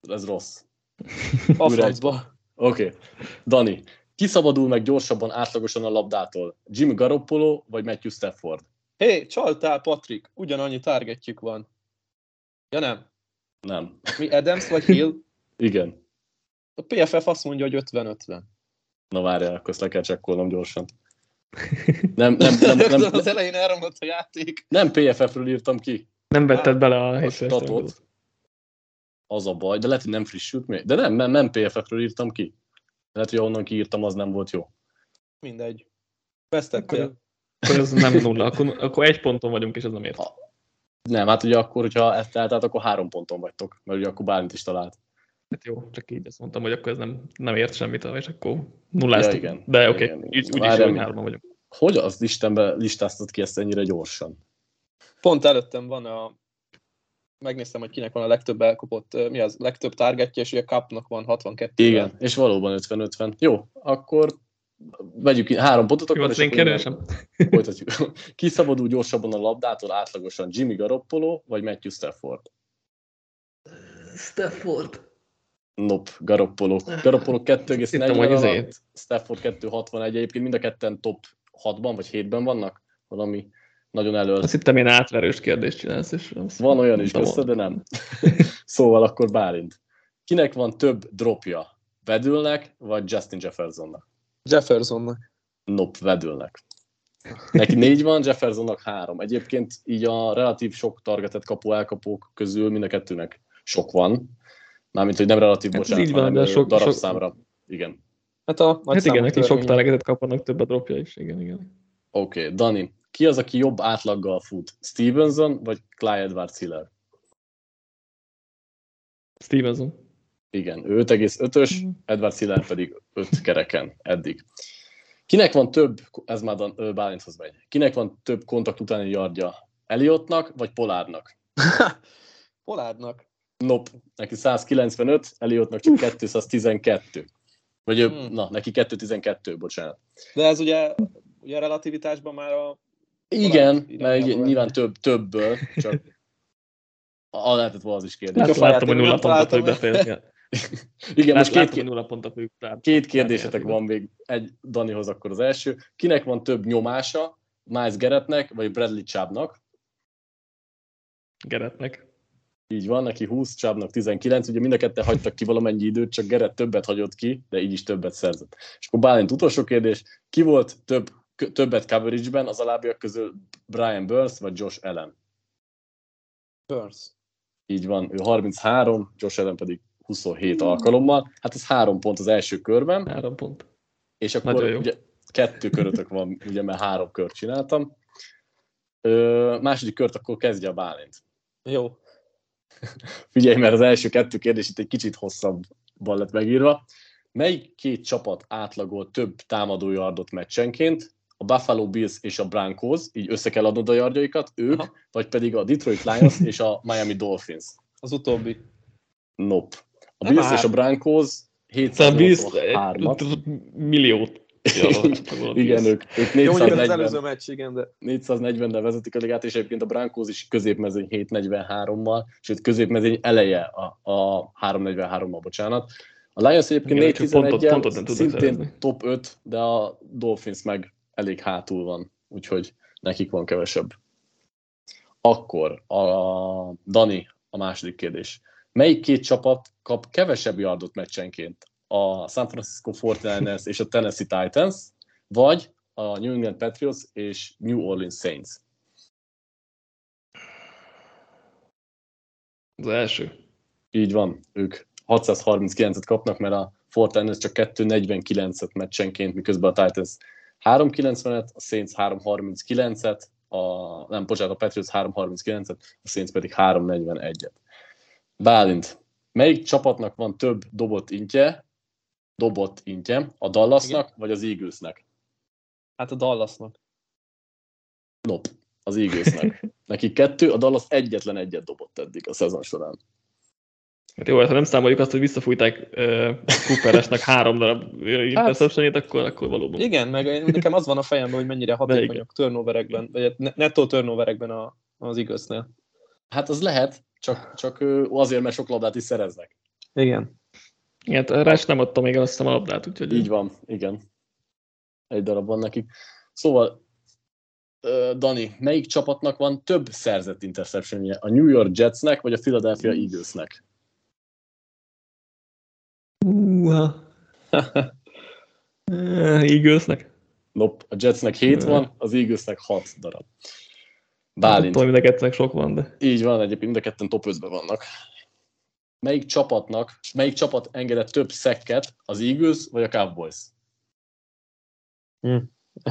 Ez rossz. Oké. Okay. Dani. Ki szabadul meg gyorsabban átlagosan a labdától? Jimmy Garoppolo vagy Matthew Stafford? Hé, hey, csaltál, Patrik. Ugyanannyi targetjük van. Ja nem. Nem. Mi Adams vagy Hill? Igen. A PFF azt mondja, hogy 50-50. Na várjál, akkor ezt le kell csekkolnom gyorsan. Nem, nem, nem, nem, nem, az elején elromlott a játék. nem PFF-ről írtam ki. Nem vetted bele a statot. Az a baj, de lehet, hogy nem frissült még. De nem, nem, nem PFF-ről írtam ki. Lehet, hogy ahonnan kiírtam, az nem volt jó. Mindegy. Vesztettél. Akkor ez nem nulla, akkor, akkor egy ponton vagyunk, és ez nem ért. Nem, hát ugye akkor, hogyha ezt eltált, akkor három ponton vagytok, mert ugye akkor Bálint is talált. Hát jó, csak így azt mondtam, hogy akkor ez nem, nem ért semmit, és akkor nulláztuk. Ja, igen. De oké, okay. úgy, is hogy hárman vagyunk. Hogy az Istenbe listáztad ki ezt ennyire gyorsan? Pont előttem van a... Megnéztem, hogy kinek van a legtöbb elkopott, mi az, legtöbb targetje, és ugye Cupnak van 62. Igen, és valóban 50-50. Jó, akkor vegyük ki három pontot, Jó, akkor az és én akkor folytatjuk. Ki szabadul gyorsabban a labdától átlagosan? Jimmy Garoppolo vagy Matthew Stafford? Stafford. Nope, Garoppolo. Garoppolo Hittem, hogy 2,40 izé- alatt, Stafford 2,61. Egyébként mind a ketten top 6-ban vagy 7-ben vannak. Valami nagyon elől. Azt hittem, én átverős kérdést csinálsz, és azt Van olyan is közte, de nem. szóval akkor Bálint. Kinek van több dropja? Vedülnek, vagy Justin Jeffersonnak? Jeffersonnak. Nope, vedülnek. Neki négy van, Jeffersonnak három. Egyébként így a relatív sok targetet kapó elkapók közül mind a kettőnek sok van. Mármint, hogy nem relatív, Hát bocsánat, így van, hanem de sok- darabszámra. Igen. Hát a nagy Hát igen, neki sok targetet kapanak, több a dropja is, igen, igen. Oké, okay, Dani. Ki az, aki jobb átlaggal fut? Stevenson vagy Clyde Edwards Hiller? Stevenson. Igen, ő 5,5-ös, Mhm. Edward Hiller pedig 5 kereken eddig. Kinek van több, ez már ö, Bálinthoz megy, kinek van több kontakt utáni yardja? Eliottnak vagy Polárnak? Polárdnak. Nope, neki 195, Eliottnak csak 212. Vagy Hmm. na, neki 212, bocsánat. De ez ugye, ugye a relativitásban már a... Igen, irányába nyilván több, többől, csak a lehetett volna az is kérdés. A láttam, hogy nulla pontot befejezni. Igen, most két, láttam, hogy nulla pontot. Két kérdésetek van még, egy Danihoz akkor az első. Kinek van több nyomása, Miles Garrettnek vagy Bradley Chubbnak? Geretnek. Így van, neki 20, Csábnak 19, ugye mind a ketten hagytak ki valamennyi időt, csak Gerett többet hagyott ki, de így is többet szerzett. És akkor Bálint utolsó kérdés, ki volt több, többet coverage-ben az alábbiak közül Brian Burns vagy Josh Allen? Burns. Így van, ő 33, Josh Allen pedig 27 alkalommal. Hát ez három pont az első körben. Három pont. És akkor ugye kettő körötök van, ugye, mert három kört csináltam. Ö, második kört akkor kezdje a Bálint. Jó. Figyelj, mert az első kettő kérdés itt egy kicsit hosszabban lett megírva. Melyik két csapat átlagol több támadójardot meccsenként? A Buffalo Bills és a Broncos, így össze kell adnod a yardjaikat, ők, Aha. vagy pedig a Detroit Lions és a Miami Dolphins? Az utóbbi. Nope. A Bills és a Broncos 783 milliót igen, ők, ők 440, meccs, igen, de... 440-nel vezetik a ligát, és egyébként a Brankos is középmezőny 743-mal, sőt középmezőny eleje a, a 343-mal, bocsánat. A Lions egyébként 411 szintén top 5, de a Dolphins meg elég hátul van, úgyhogy nekik van kevesebb. Akkor a Dani, a második kérdés. Melyik két csapat kap kevesebb yardot meccsenként? a San Francisco 49ers és a Tennessee Titans, vagy a New England Patriots és New Orleans Saints? Az első. Így van, ők 639-et kapnak, mert a Fortiners csak 249-et meccsenként, miközben a Titans 390-et, a Saints 339-et, a, nem, bocsánat, a Patriots 339-et, a Saints pedig 341-et. Bálint, melyik csapatnak van több dobott intje, dobott intje, a Dallasnak Igen. vagy az Eaglesnek? Hát a Dallasnak. Nop, az Eaglesnek. Neki kettő, a Dallas egyetlen egyet dobott eddig a szezon során. Hát jó, ha nem számoljuk azt, hogy visszafújták uh, Cooperesnek három darab interception hát, akkor, akkor valóban. Igen, meg nekem az van a fejemben, hogy mennyire hatékonyak turnoverekben, vagy hát nettó turnoverekben a, az igaznél. Hát az lehet, csak, csak azért, mert sok labdát is szereznek. Igen. Igen, rá nem adta még azt a labdát, úgyhogy... Így van, igen. Egy darab van nekik. Szóval, Dani, melyik csapatnak van több szerzett interceptionje? A New York Jetsnek, vagy a Philadelphia Eaglesnek? Uh, Eaglesnek? Nope, a Jetsnek 7 van, az Eaglesnek 6 darab. Bálint. Tudom, mind a kettőnek sok van, de... Így van, egyébként mind a ketten top 5 vannak melyik csapatnak, melyik csapat engedett több szekket, az Eagles vagy a Cowboys? Hm.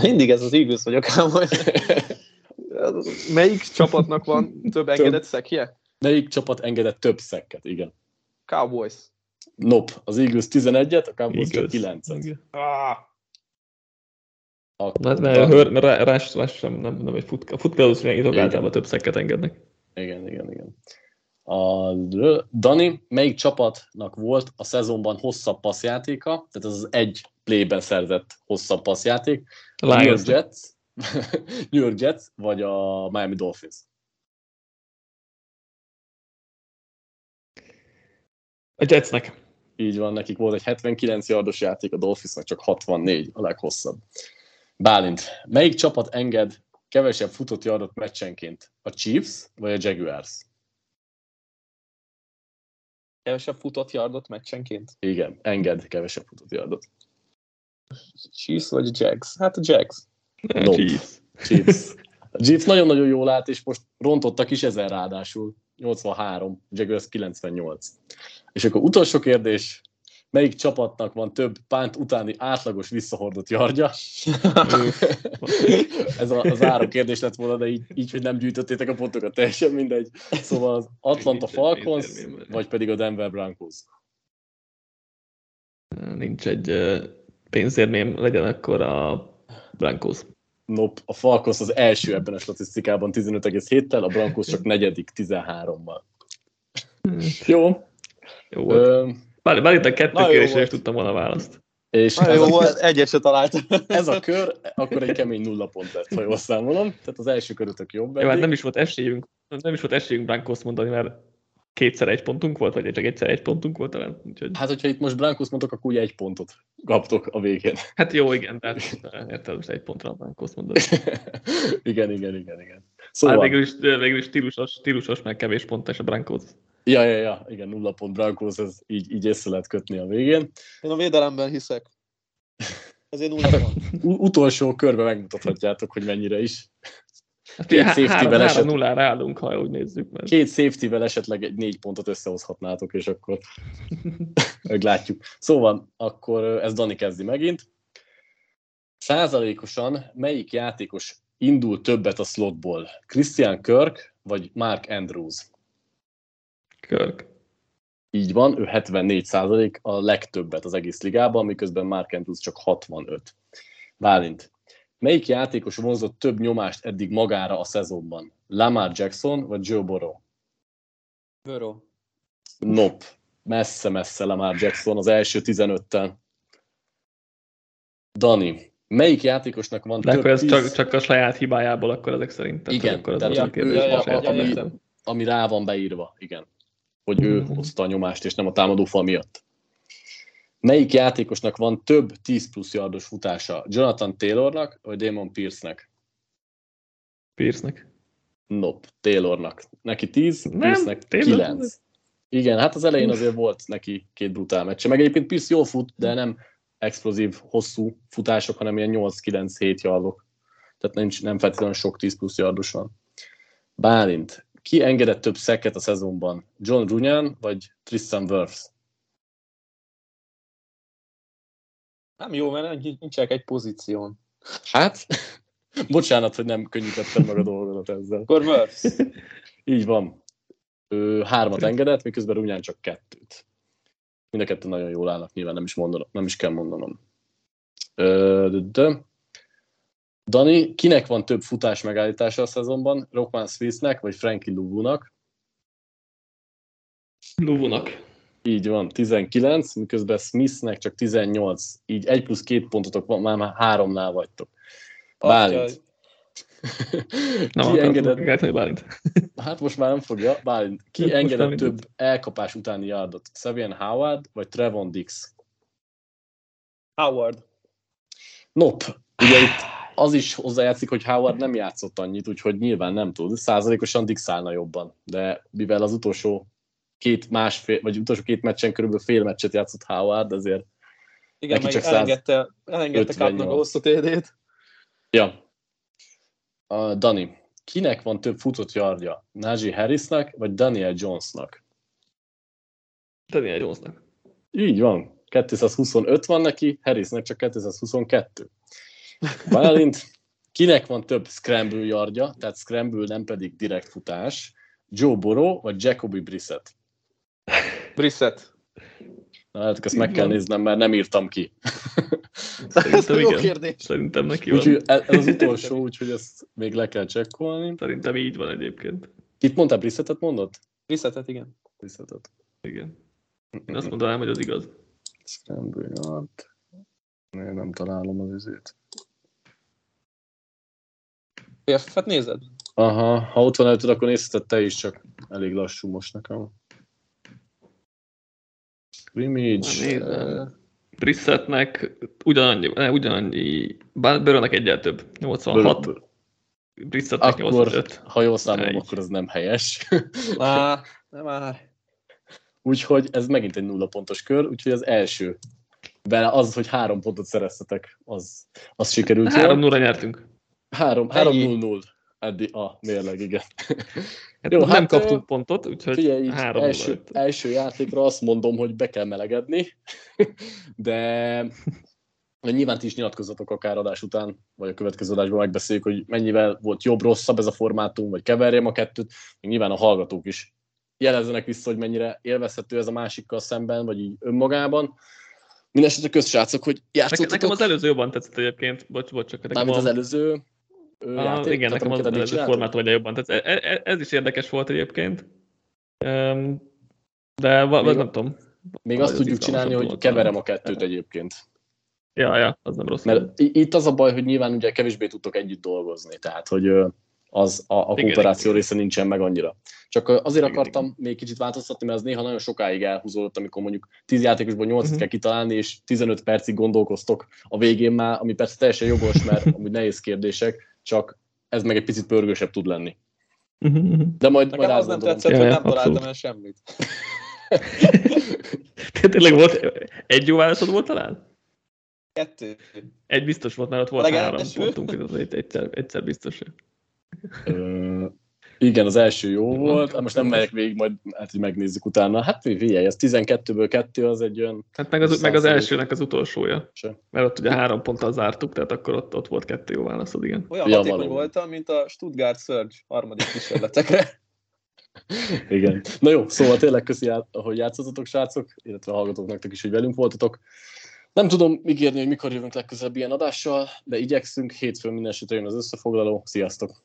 Mindig ez az Eagles vagy a Cowboys. melyik csapatnak van több engedett szekje? Melyik csapat engedett több szekket, igen. Cowboys. Nope, az Eagles 11-et, a Cowboys csak 9-et. Ah. Hát, mert rás, rás sem, nem, nem egy fut, a futballozók általában több szekket engednek. Igen, igen, igen. A Dani, melyik csapatnak volt a szezonban hosszabb passzjátéka, tehát ez az egy playben szerzett hosszabb passzjáték? A New York Jets, New York Jets, vagy a Miami Dolphins? A Jetsnek. Így van, nekik volt egy 79 yardos játék, a Dolphinsnak csak 64, a leghosszabb. Bálint, melyik csapat enged kevesebb futott yardot meccsenként? A Chiefs vagy a Jaguars? Kevesebb futott yardot meccsenként? Igen, enged kevesebb futott yardot. Chiefs vagy Jags? Hát a Jags. No. Chiefs. Chiefs. A Chiefs nagyon-nagyon jól állt, és most rontottak is ezen ráadásul. 83, Jaguars 98. És akkor utolsó kérdés, melyik csapatnak van több pánt utáni átlagos visszahordott yardja? Ez a, az ára kérdés lett volna, de így, így, hogy nem gyűjtöttétek a pontokat, teljesen mindegy. Szóval az Atlanta Falcons, vagy pedig a Denver Broncos? Nincs egy pénzérmém, legyen akkor a Broncos. Nope, a Falcons az első ebben a statisztikában 15,7-tel, a Broncos csak negyedik 13-mal. Jó. Jó volt. Bár, bár itt a kettő kérdésre is tudtam volna a választ. És Na, jó, a, egyet se találtam. Ez a kör, akkor egy kemény nulla pont lett, ha jól számolom. Tehát az első körötök jobb. Jó, hát nem is volt esélyünk, nem is volt esélyünk Brankos mondani, mert kétszer egy pontunk volt, vagy csak egyszer egy pontunk volt talán. Úgyhogy... Hát, hogyha itt most Brankos mondok, akkor ugye egy pontot kaptok a végén. Hát jó, igen, tehát érted most egy pontra a Brankos mondani. igen, igen, igen, igen. Szóval... Hát végül is, végül is stílusos, stílusos, meg kevés pontos a Broncos. Ja, ja, ja, igen, nulla pont Broncos, ez így, így észre lehet kötni a végén. Én a védelemben hiszek. Ezért nulla pont. Utolsó körbe megmutathatjátok, hogy mennyire is. Két safety-vel eset... nullára állunk, ha úgy nézzük. Mert... Két safety-vel esetleg egy négy pontot összehozhatnátok, és akkor meglátjuk. Szóval, akkor ez Dani kezdi megint. Százalékosan melyik játékos indul többet a slotból? Christian Kirk vagy Mark Andrews? Kirk. Így van, ő 74 százalék, a legtöbbet az egész ligában, miközben Mark Andrews csak 65. Bálint, melyik játékos vonzott több nyomást eddig magára a szezonban? Lamar Jackson vagy Joe Burrow? Burrow. Nop. Messze-messze Lamar Jackson az első 15-tel. Dani, melyik játékosnak van De több akkor ez tíz... csak, csak a saját hibájából, akkor ezek szerint. Igen, akkor az tehát ja, kérdés, ja, ja, ja, ami, ami rá van beírva, igen. Hogy ő mm-hmm. hozta a nyomást, és nem a támadófal miatt. Melyik játékosnak van több 10 plusz yardos futása? Jonathan Taylornak, vagy Damon Pierce-nek? Pierce-nek. Nope, Taylornak. Neki 10, Pierce-nek 9. Igen, hát az elején azért volt neki két brutál meccse. Meg egyébként Pierce jól fut, de nem explozív, hosszú futások, hanem ilyen 8-9-7 yardok. Tehát nincs, nem feltétlenül sok 10 plusz yardos van. Bálint, ki engedett több szeket a szezonban? John Runyan vagy Tristan Wirfs? Nem jó, mert nincsenek egy pozíción. Hát, bocsánat, hogy nem könnyítettem meg a dolgodat ezzel. Akkor. Így van. Ő hármat engedett, miközben Runyan csak kettőt. Mind a kettő nagyon jól állnak, nyilván nem is, mondanom, nem is kell mondanom. Ö, de. Dani, kinek van több futás megállítása a szezonban? Rockman Smithnek vagy Frankie Luvunak? Luvunak. Így van, 19, miközben Smithnek csak 18. Így egy plusz két pontotok van, már, már háromnál vagytok. Bálint. Nem ki engedett... Bálint. Hát most már nem fogja. Bálint. Ki most engedett több elkapás utáni yardot? Xavier Howard vagy Trevon Dix? Howard. Nope. Ugye itt az is hozzájátszik, hogy Howard nem játszott annyit, úgyhogy nyilván nem tud. Százalékosan Dix állna jobban. De mivel az utolsó két másfél, vagy utolsó két meccsen körülbelül fél meccset játszott Howard, ezért igen, neki csak elengedte, elengedte a hosszú TD-t. Ja. Uh, Dani, kinek van több futott yardja? Najee Harrisnak, vagy Daniel Jonesnak? Daniel Jonesnak. Így van. 225 van neki, Harrisnek csak 222. Bálint, kinek van több scramble yardja, tehát scramble nem pedig direkt futás? Joe Burrow vagy Jacoby Brissett? Brissett. Na, hát ezt meg kell néznem, mert nem írtam ki. Szerintem igen. kérdés. Szerintem neki van. Úgyhogy ez az utolsó, úgyhogy ezt még le kell csekkolni. Szerintem így van egyébként. Kit mondtál, Brissettet mondott? Brissettet, igen. Brissettet. Igen. Én azt mondanám, hogy az igaz. Scramble Én nem találom az üzét. PFF-et nézed? Aha, ha ott van előtted, akkor nézheted te is, csak elég lassú most nekem scrimmage... Brissettnek eh, ugyanannyi, ne, ugyanannyi, bár Bőrönnek egyel több, 86. Brissettnek akkor, 85. Ha jól számolom, Egy. akkor az nem helyes. Á, nem már. Úgyhogy ez megint egy nulla pontos kör, úgyhogy az első vele az, hogy három pontot szereztetek, az, az sikerült. 3 0 nyertünk. 3 0 0 Eddi a mérleg, igen. Hát Jó, nem hát, kaptunk pontot, úgyhogy figyelj, három első, előtt. első játékra azt mondom, hogy be kell melegedni, de nyilván ti is nyilatkozzatok akár adás után, vagy a következő adásban megbeszéljük, hogy mennyivel volt jobb, rosszabb ez a formátum, vagy keverjem a kettőt, még nyilván a hallgatók is jelezzenek vissza, hogy mennyire élvezhető ez a másikkal szemben, vagy így önmagában. Mindenesetre közsrácok, hogy játszottatok. Nekem az előző jobban tetszett egyébként, bocs, bocs, csak nekem Mármint az előző, Játék. Igen, nekem az előző formátum egyre jobban. Tehát ez, e- ez is érdekes volt egyébként. De még, nem tudom. Még azt tudjuk csinálni, hogy keverem a kettőt egyébként. Ja, ja, az nem rossz. Mert itt az a baj, hogy nyilván ugye kevésbé tudtok együtt dolgozni, tehát hogy az a, a kooperáció igen, része nincsen meg annyira. Csak azért igen, akartam igen. még kicsit változtatni, mert az néha nagyon sokáig elhúzódott, amikor mondjuk 10 játékosból 8 uh-huh. Mhm. kell kitalálni, és 15 percig gondolkoztok a végén már, ami persze teljesen jogos, mert amúgy nehéz kérdések, csak ez meg egy picit pörgősebb tud lenni. De majd, Nekem majd az nem tetszett, hogy nem találtam abszolút. el semmit. Tényleg volt, egy jó válaszod volt talán? Kettő. Egy biztos volt, mert ott volt három pontunk, ez egy- egyszer, egyszer biztos. Igen, az első jó volt, hát most nem megyek végig, majd hát, hogy megnézzük utána. Hát figyelj, ez 12-ből 2 az egy olyan... Hát meg az, meg az elsőnek az utolsója. Se. Mert ott ugye három ponttal zártuk, tehát akkor ott, ott volt kettő jó válaszod, igen. Olyan Ja, hatékony voltam, mint a Stuttgart Surge harmadik kísérletekre. Igen. Na jó, szóval tényleg köszi, hogy játszottatok, srácok, illetve hallgatók nektek is, hogy velünk voltatok. Nem tudom ígérni, hogy mikor jövünk legközelebb ilyen adással, de igyekszünk. Hétfőn minden jön az összefoglaló. Sziasztok!